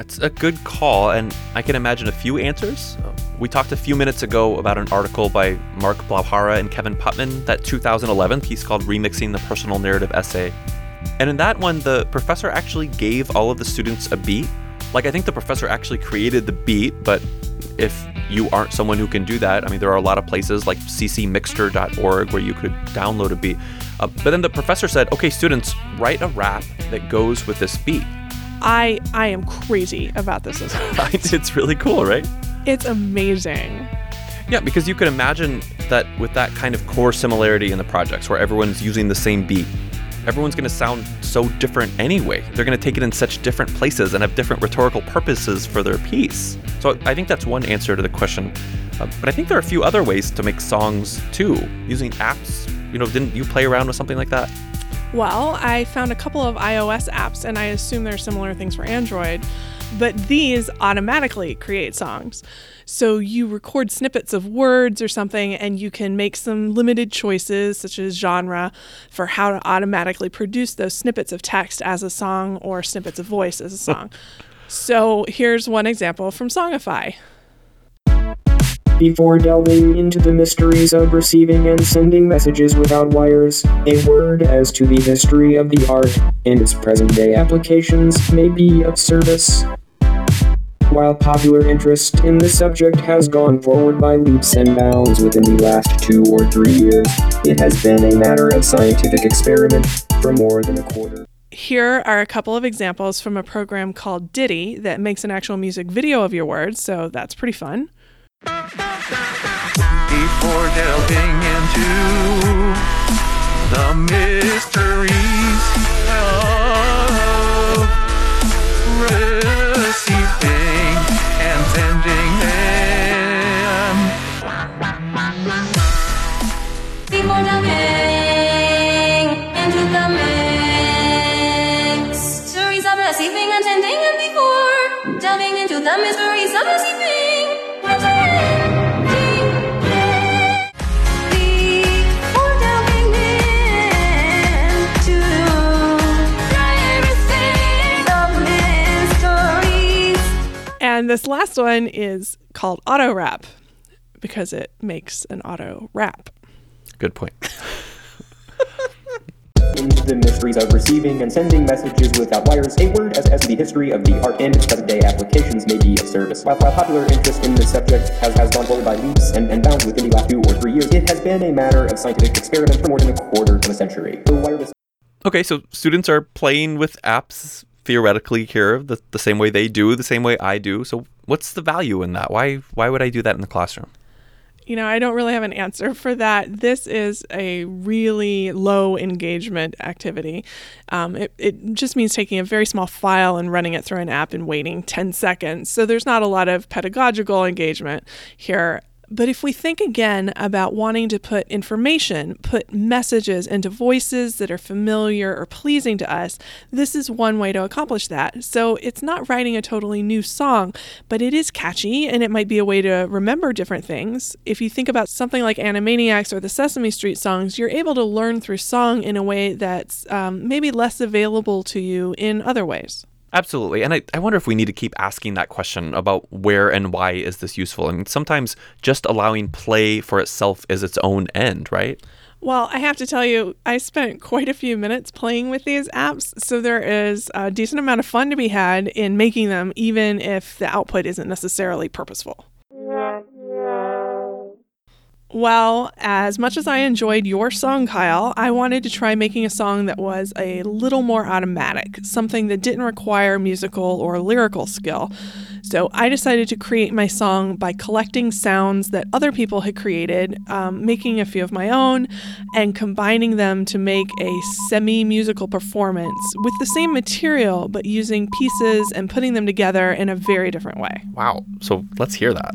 It's a good call, and I can imagine a few answers. We talked a few minutes ago about an article by Mark Blaauw-Hara and Kevin Putman, that 2011 piece called Remixing the Personal Narrative Essay. And in that one, the professor actually gave all of the students a beat. Like, I think the professor actually created the beat, but if you aren't someone who can do that, I mean, there are a lot of places like ccmixter.org where you could download a beat. Uh, but then the professor said, okay, students, write a rap that goes with this beat. I I am crazy about this as it's really cool, right? It's amazing. Yeah, because you can imagine that with that kind of core similarity in the projects where everyone's using the same beat, everyone's going to sound so different anyway. They're going to take it in such different places and have different rhetorical purposes for their piece. So I think that's one answer to the question. Uh, but I think there are a few other ways to make songs too, using apps. You know, didn't you play around with something like that? Well, I found a couple of iOS apps, and I assume there are similar things for Android, but these automatically create songs. So you record snippets of words or something, and you can make some limited choices, such as genre, for how to automatically produce those snippets of text as a song or snippets of voice as a song. so here's one example from Songify. Before delving into the mysteries of receiving and sending messages without wires, a word as to the history of the art and its present day applications may be of service. While popular interest in the subject has gone forward by leaps and bounds within the last two or three years, it has been a matter of scientific experiment for more than a quarter. Here are a couple of examples from a program called Ditty that makes an actual music video of your words, so that's pretty fun. Before delving into the mysteries of receiving and sending them. Before delving into the mysteries of receiving and sending, and before delving into the mysteries of receiving And this last one is called auto rap because it makes an auto wrap. Good point. into the mysteries of receiving and sending messages without wires, a word as, as the history of the art and present day applications may be of service. While, while popular interest in this subject has, has gone forward by leaps and, and bounds within the last two or three years, it has been a matter of scientific experiment for more than a quarter of a century. The wireless Okay, so students are playing with apps theoretically here the, the same way they do, the same way I do. So what's the value in that? Why why would I do that in the classroom? You know, I don't really have an answer for that. This is a really low engagement activity. Um, it, it just means taking a very small file and running it through an app and waiting 10 seconds. So there's not a lot of pedagogical engagement here. But if we think again about wanting to put information, put messages into voices that are familiar or pleasing to us, this is one way to accomplish that. So it's not writing a totally new song, but it is catchy and it might be a way to remember different things. If you think about something like Animaniacs or the Sesame Street songs, you're able to learn through song in a way that's um, maybe less available to you in other ways. Absolutely. And I, I wonder if we need to keep asking that question about where and why is this useful. And sometimes just allowing play for itself is its own end, right? Well, I have to tell you, I spent quite a few minutes playing with these apps, so there is a decent amount of fun to be had in making them, even if the output isn't necessarily purposeful. Well, as much as I enjoyed your song, Kyle, I wanted to try making a song that was a little more automatic, something that didn't require musical or lyrical skill. So I decided to create my song by collecting sounds that other people had created, um, making a few of my own, and combining them to make a semi musical performance with the same material, but using pieces and putting them together in a very different way. Wow. So let's hear that.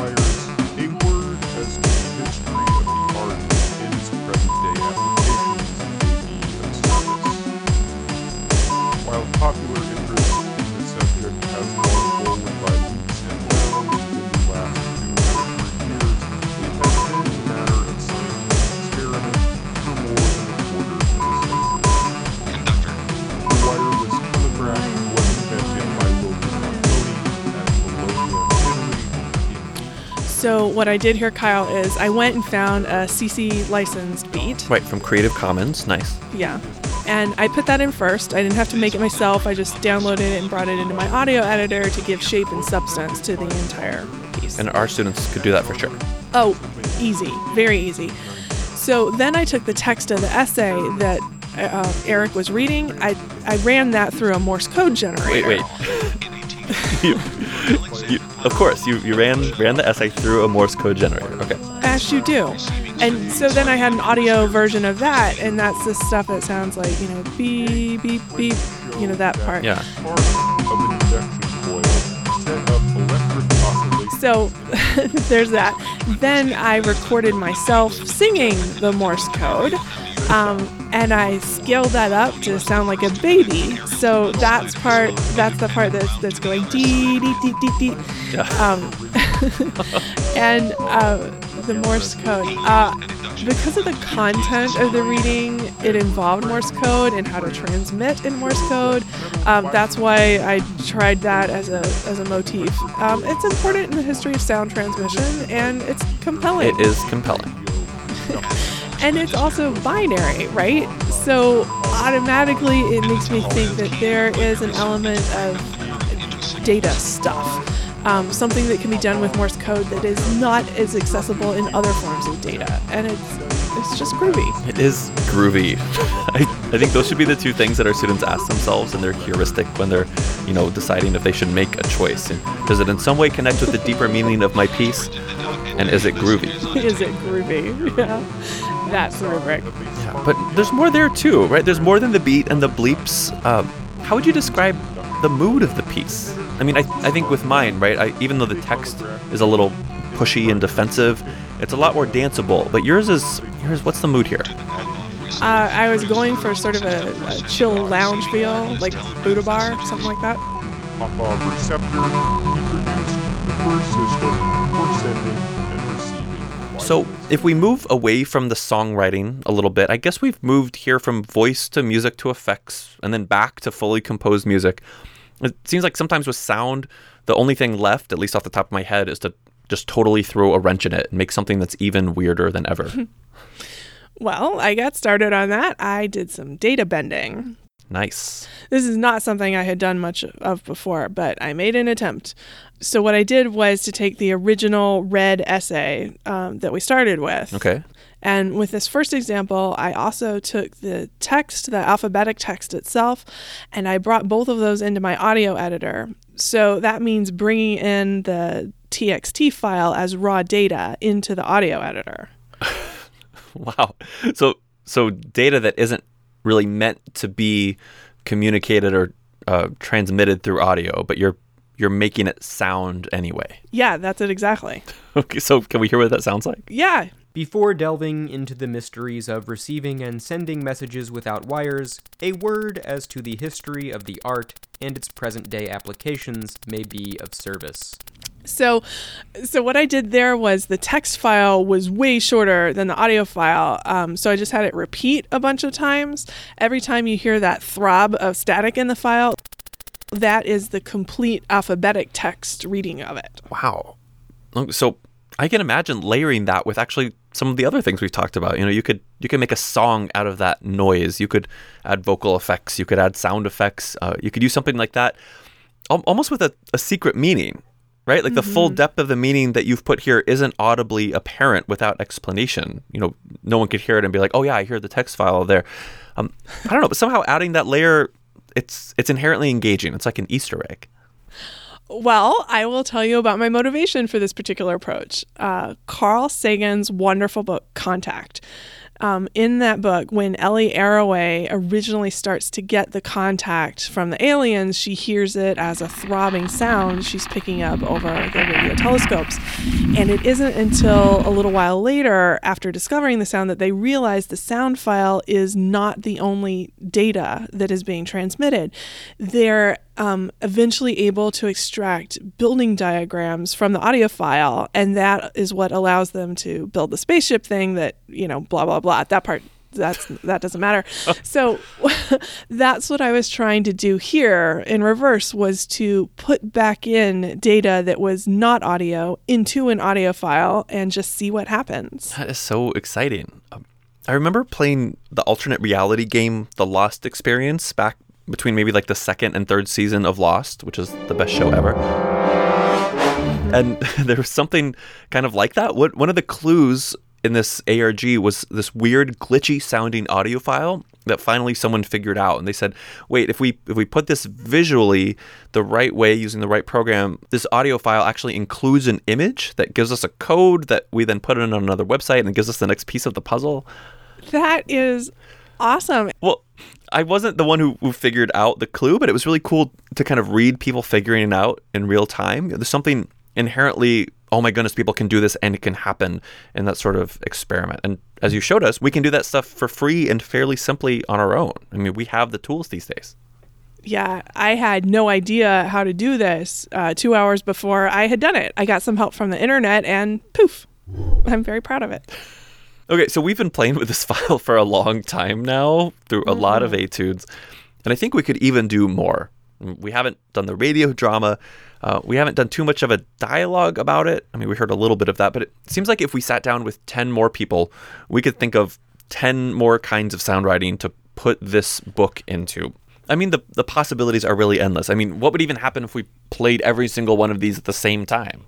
without So, what I did here, Kyle, is I went and found a CC licensed beat. Right, from Creative Commons. Nice. Yeah. And I put that in first. I didn't have to make it myself. I just downloaded it and brought it into my audio editor to give shape and substance to the entire piece. And our students could do that for sure. Oh, easy. Very easy. So then I took the text of the essay that uh, Eric was reading. I, I ran that through a Morse code generator. Wait, wait. you, of course, you, you ran ran the essay through a Morse code generator. Okay. As you do. And so then I had an audio version of that, and that's the stuff that sounds like, you know, beep, beep, beep, you know, that part. Yeah. Part of an induction coil set up electric oscillation. So there's that. Then I recorded myself singing the Morse code. Um, and I scaled that up to sound like a baby. So that's part. That's the part that's that's going dee dee dee dee dee. Um, and uh, the Morse code. Uh, because of the content of the reading, it involved Morse code and how to transmit in Morse code. Um, that's why I tried that as a as a motif. Um, it's important in the history of sound transmission, and it's compelling. It is compelling. and it's also binary, right? So automatically it makes me think that there is an element of data stuff. Um, something that can be done with Morse code that is not as accessible in other forms of data. And it's it's just groovy. It is groovy. I, I think those should be the two things that our students ask themselves in their heuristic when they're, you know, deciding if they should make a choice. And does it in some way connect with the deeper meaning of my piece? And is it groovy? is it groovy? Yeah. That's the rubric. Yeah, but there's more there too, right? There's more than the beat and the bleeps. Um, how would you describe the mood of the piece? I mean, I, I think with mine, right? I, even though the text is a little pushy and defensive, it's a lot more danceable. But yours is yours. What's the mood here? Uh, I was going for sort of a, a chill lounge feel, like Buddha bar, something like that. Popov receptor introduced the first system for sending and receiving. So, if we move away from the songwriting a little bit, I guess we've moved here from voice to music to effects and then back to fully composed music. It seems like sometimes with sound, the only thing left, at least off the top of my head, is to just totally throw a wrench in it and make something that's even weirder than ever. Well, I got started on that. I did some data bending. Nice. This is not something I had done much of before, but I made an attempt. So, what I did was to take the original red essay um, that we started with. Okay. And with this first example, I also took the text, the alphabetic text itself, and I brought both of those into my audio editor. So that means bringing in the TXT file as raw data into the audio editor. Wow. So so data that isn't really meant to be communicated or uh, transmitted through audio, but you're you're making it sound anyway. Yeah, that's it exactly. Okay, so can we hear what that sounds like? Yeah. Before delving into the mysteries of receiving and sending messages without wires, a word as to the history of the art and its present day applications may be of service. So, so what I did there was the text file was way shorter than the audio file. Um, so I just had it repeat a bunch of times. Every time you hear that throb of static in the file, that is the complete alphabetic text reading of it. Wow. So I can imagine layering that with actually some of the other things we've talked about. You know, you could you could make a song out of that noise. You could add vocal effects. You could add sound effects. Uh, you could use something like that, al- almost with a, a secret meaning, right? Like the full Mhm. depth of the meaning that you've put here isn't audibly apparent without explanation. You know, no one could hear it and be like, "Oh yeah, I hear the text file there." Um, I don't know, but somehow adding that layer, it's it's inherently engaging. It's like an Easter egg. Well, I will tell you about my motivation for this particular approach. Uh, Carl Sagan's wonderful book, Contact. Um, in that book, when Ellie Arroway originally starts to get the contact from the aliens, she hears it as a throbbing sound she's picking up over the radio telescopes. And it isn't until a little while later, after discovering the sound, that they realize the sound file is not the only data that is being transmitted. They're um, eventually able to extract building diagrams from the audio file, and that is what allows them to build the spaceship thing that, you know, blah, blah, blah. That part. That's that doesn't matter. So that's what I was trying to do here in reverse was to put back in data that was not audio into an audio file and just see what happens. That is so exciting. Um, I remember playing the alternate reality game, The Lost Experience, back between maybe like the second and third season of Lost, which is the best show ever. And there was something kind of like that. What one of the clues in this ARG was this weird glitchy sounding audio file that finally someone figured out and they said, "Wait, if we if we put this visually the right way using the right program, this audio file actually includes an image that gives us a code that we then put in on another website and it gives us the next piece of the puzzle." That is awesome. Well, I wasn't the one who, who figured out the clue, but it was really cool to kind of read people figuring it out in real time. There's something inherently, oh my goodness, people can do this and it can happen in that sort of experiment. And as you showed us, we can do that stuff for free and fairly simply on our own. I mean, we have the tools these days. Yeah, I had no idea how to do this uh, two hours before I had done it. I got some help from the internet and poof, I'm very proud of it. Okay, so we've been playing with this file for a long time now through a lot of etudes, and I think we could even do more. We haven't done the radio drama. Uh, we haven't done too much of a dialogue about it. I mean, we heard a little bit of that, but it seems like if we sat down with 10 more people, we could think of 10 more kinds of sound writing to put this book into. I mean, the, the possibilities are really endless. I mean, what would even happen if we played every single one of these at the same time?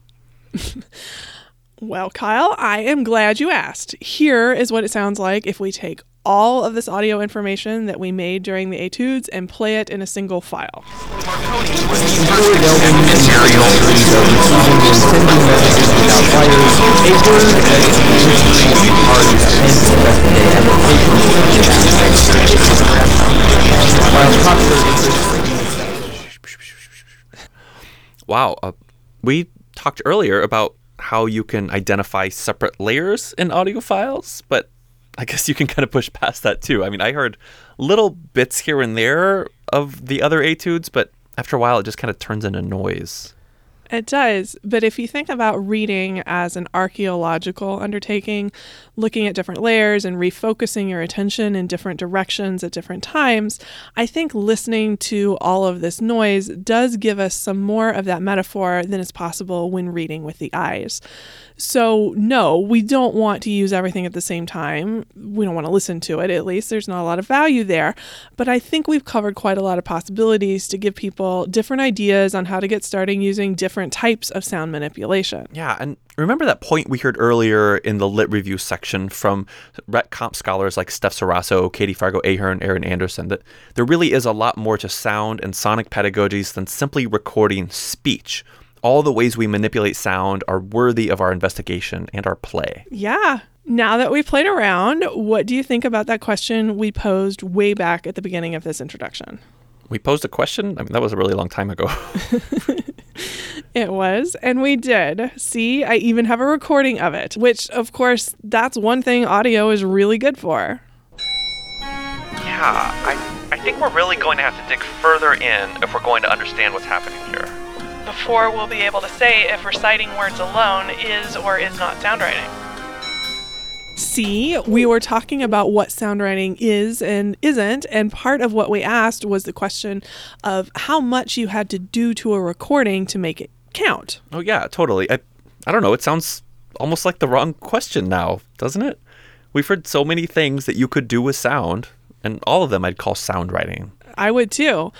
Well, Kyle, I am glad you asked. Here is what it sounds like if we take all of this audio information that we made during the etudes and play it in a single file. Wow. Uh, we talked earlier about how you can identify separate layers in audio files, but I guess you can kind of push past that too. I mean, I heard little bits here and there of the other etudes, but after a while, it just kind of turns into noise. It does, but if you think about reading as an archaeological undertaking, looking at different layers and refocusing your attention in different directions at different times, I think listening to all of this noise does give us some more of that metaphor than is possible when reading with the eyes. So, no, we don't want to use everything at the same time. We don't want to listen to it, at least. There's not a lot of value there. But I think we've covered quite a lot of possibilities to give people different ideas on how to get started using different types of sound manipulation. Yeah, and remember that point we heard earlier in the lit review section from Rhet Comp scholars like Steph Ceraso, Kati Fargo Ahern, Erin Anderson that there really is a lot more to sound and sonic pedagogies than simply recording speech all the ways we manipulate sound are worthy of our investigation and our play. Yeah. Now that we've played around, what do you think about that question we posed way back at the beginning of this introduction? We posed a question? I mean, that was a really long time ago. it was, and we did. See, I even have a recording of it, which, of course, that's one thing audio is really good for. Yeah, I, I think we're really going to have to dig further in if we're going to understand what's happening here before we'll be able to say if reciting words alone is or is not sound writing. See, we were talking about what sound writing is and isn't, and part of what we asked was the question of how much you had to do to a recording to make it count. Oh yeah, totally. I I don't know, it sounds almost like the wrong question now, doesn't it? We've heard so many things that you could do with sound, and all of them I'd call sound writing. I would too.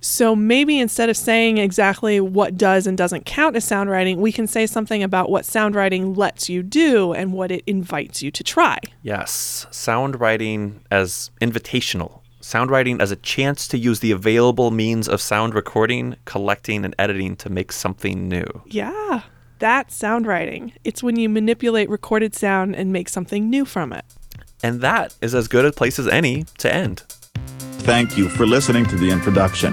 So maybe instead of saying exactly what does and doesn't count as sound writing, we can say something about what sound writing lets you do and what it invites you to try. Yes, sound writing as invitational. Sound writing as a chance to use the available means of sound recording, collecting, and editing to make something new. Yeah, that's sound writing. It's when you manipulate recorded sound and make something new from it. And that is as good a place as any to end. Thank you for listening to the introduction.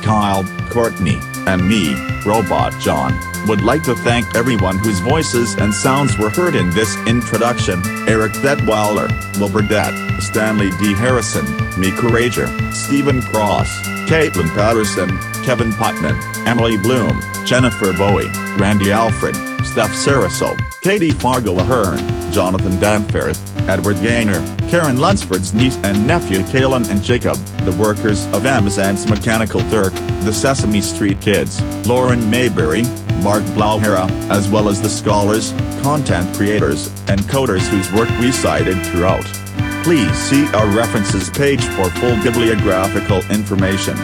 Kyle, Courtney, and me, Robot John, would like to thank everyone whose voices and sounds were heard in this introduction Eric Detweiler, Wilbur Det, Stanley D. Harrison, Mika Rager, Stephen Cross, Caitlin Patterson, Kevin Putman, Emily Bloom, Jennifer Bowie, Randy Alfred, Steph Ceraso, Kati Fargo Ahern, Jonathan Danforth, Edward Gaynor, Karen Lunsford's niece and nephew Kalen and Jacob, the workers of Amazon's Mechanical Turk, the Sesame Street Kids, Lauren Mayberry, Mark Blaauw-Hara, as well as the scholars, content creators, and coders whose work we cited throughout. Please see our references page for full bibliographical information.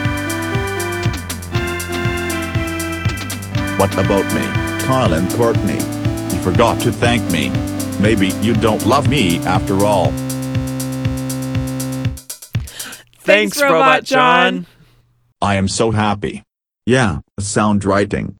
What about me, Kyle and Courtney? You forgot to thank me. Maybe you don't love me after all. Thanks, Robot John. I am so happy. Yeah, sound writing.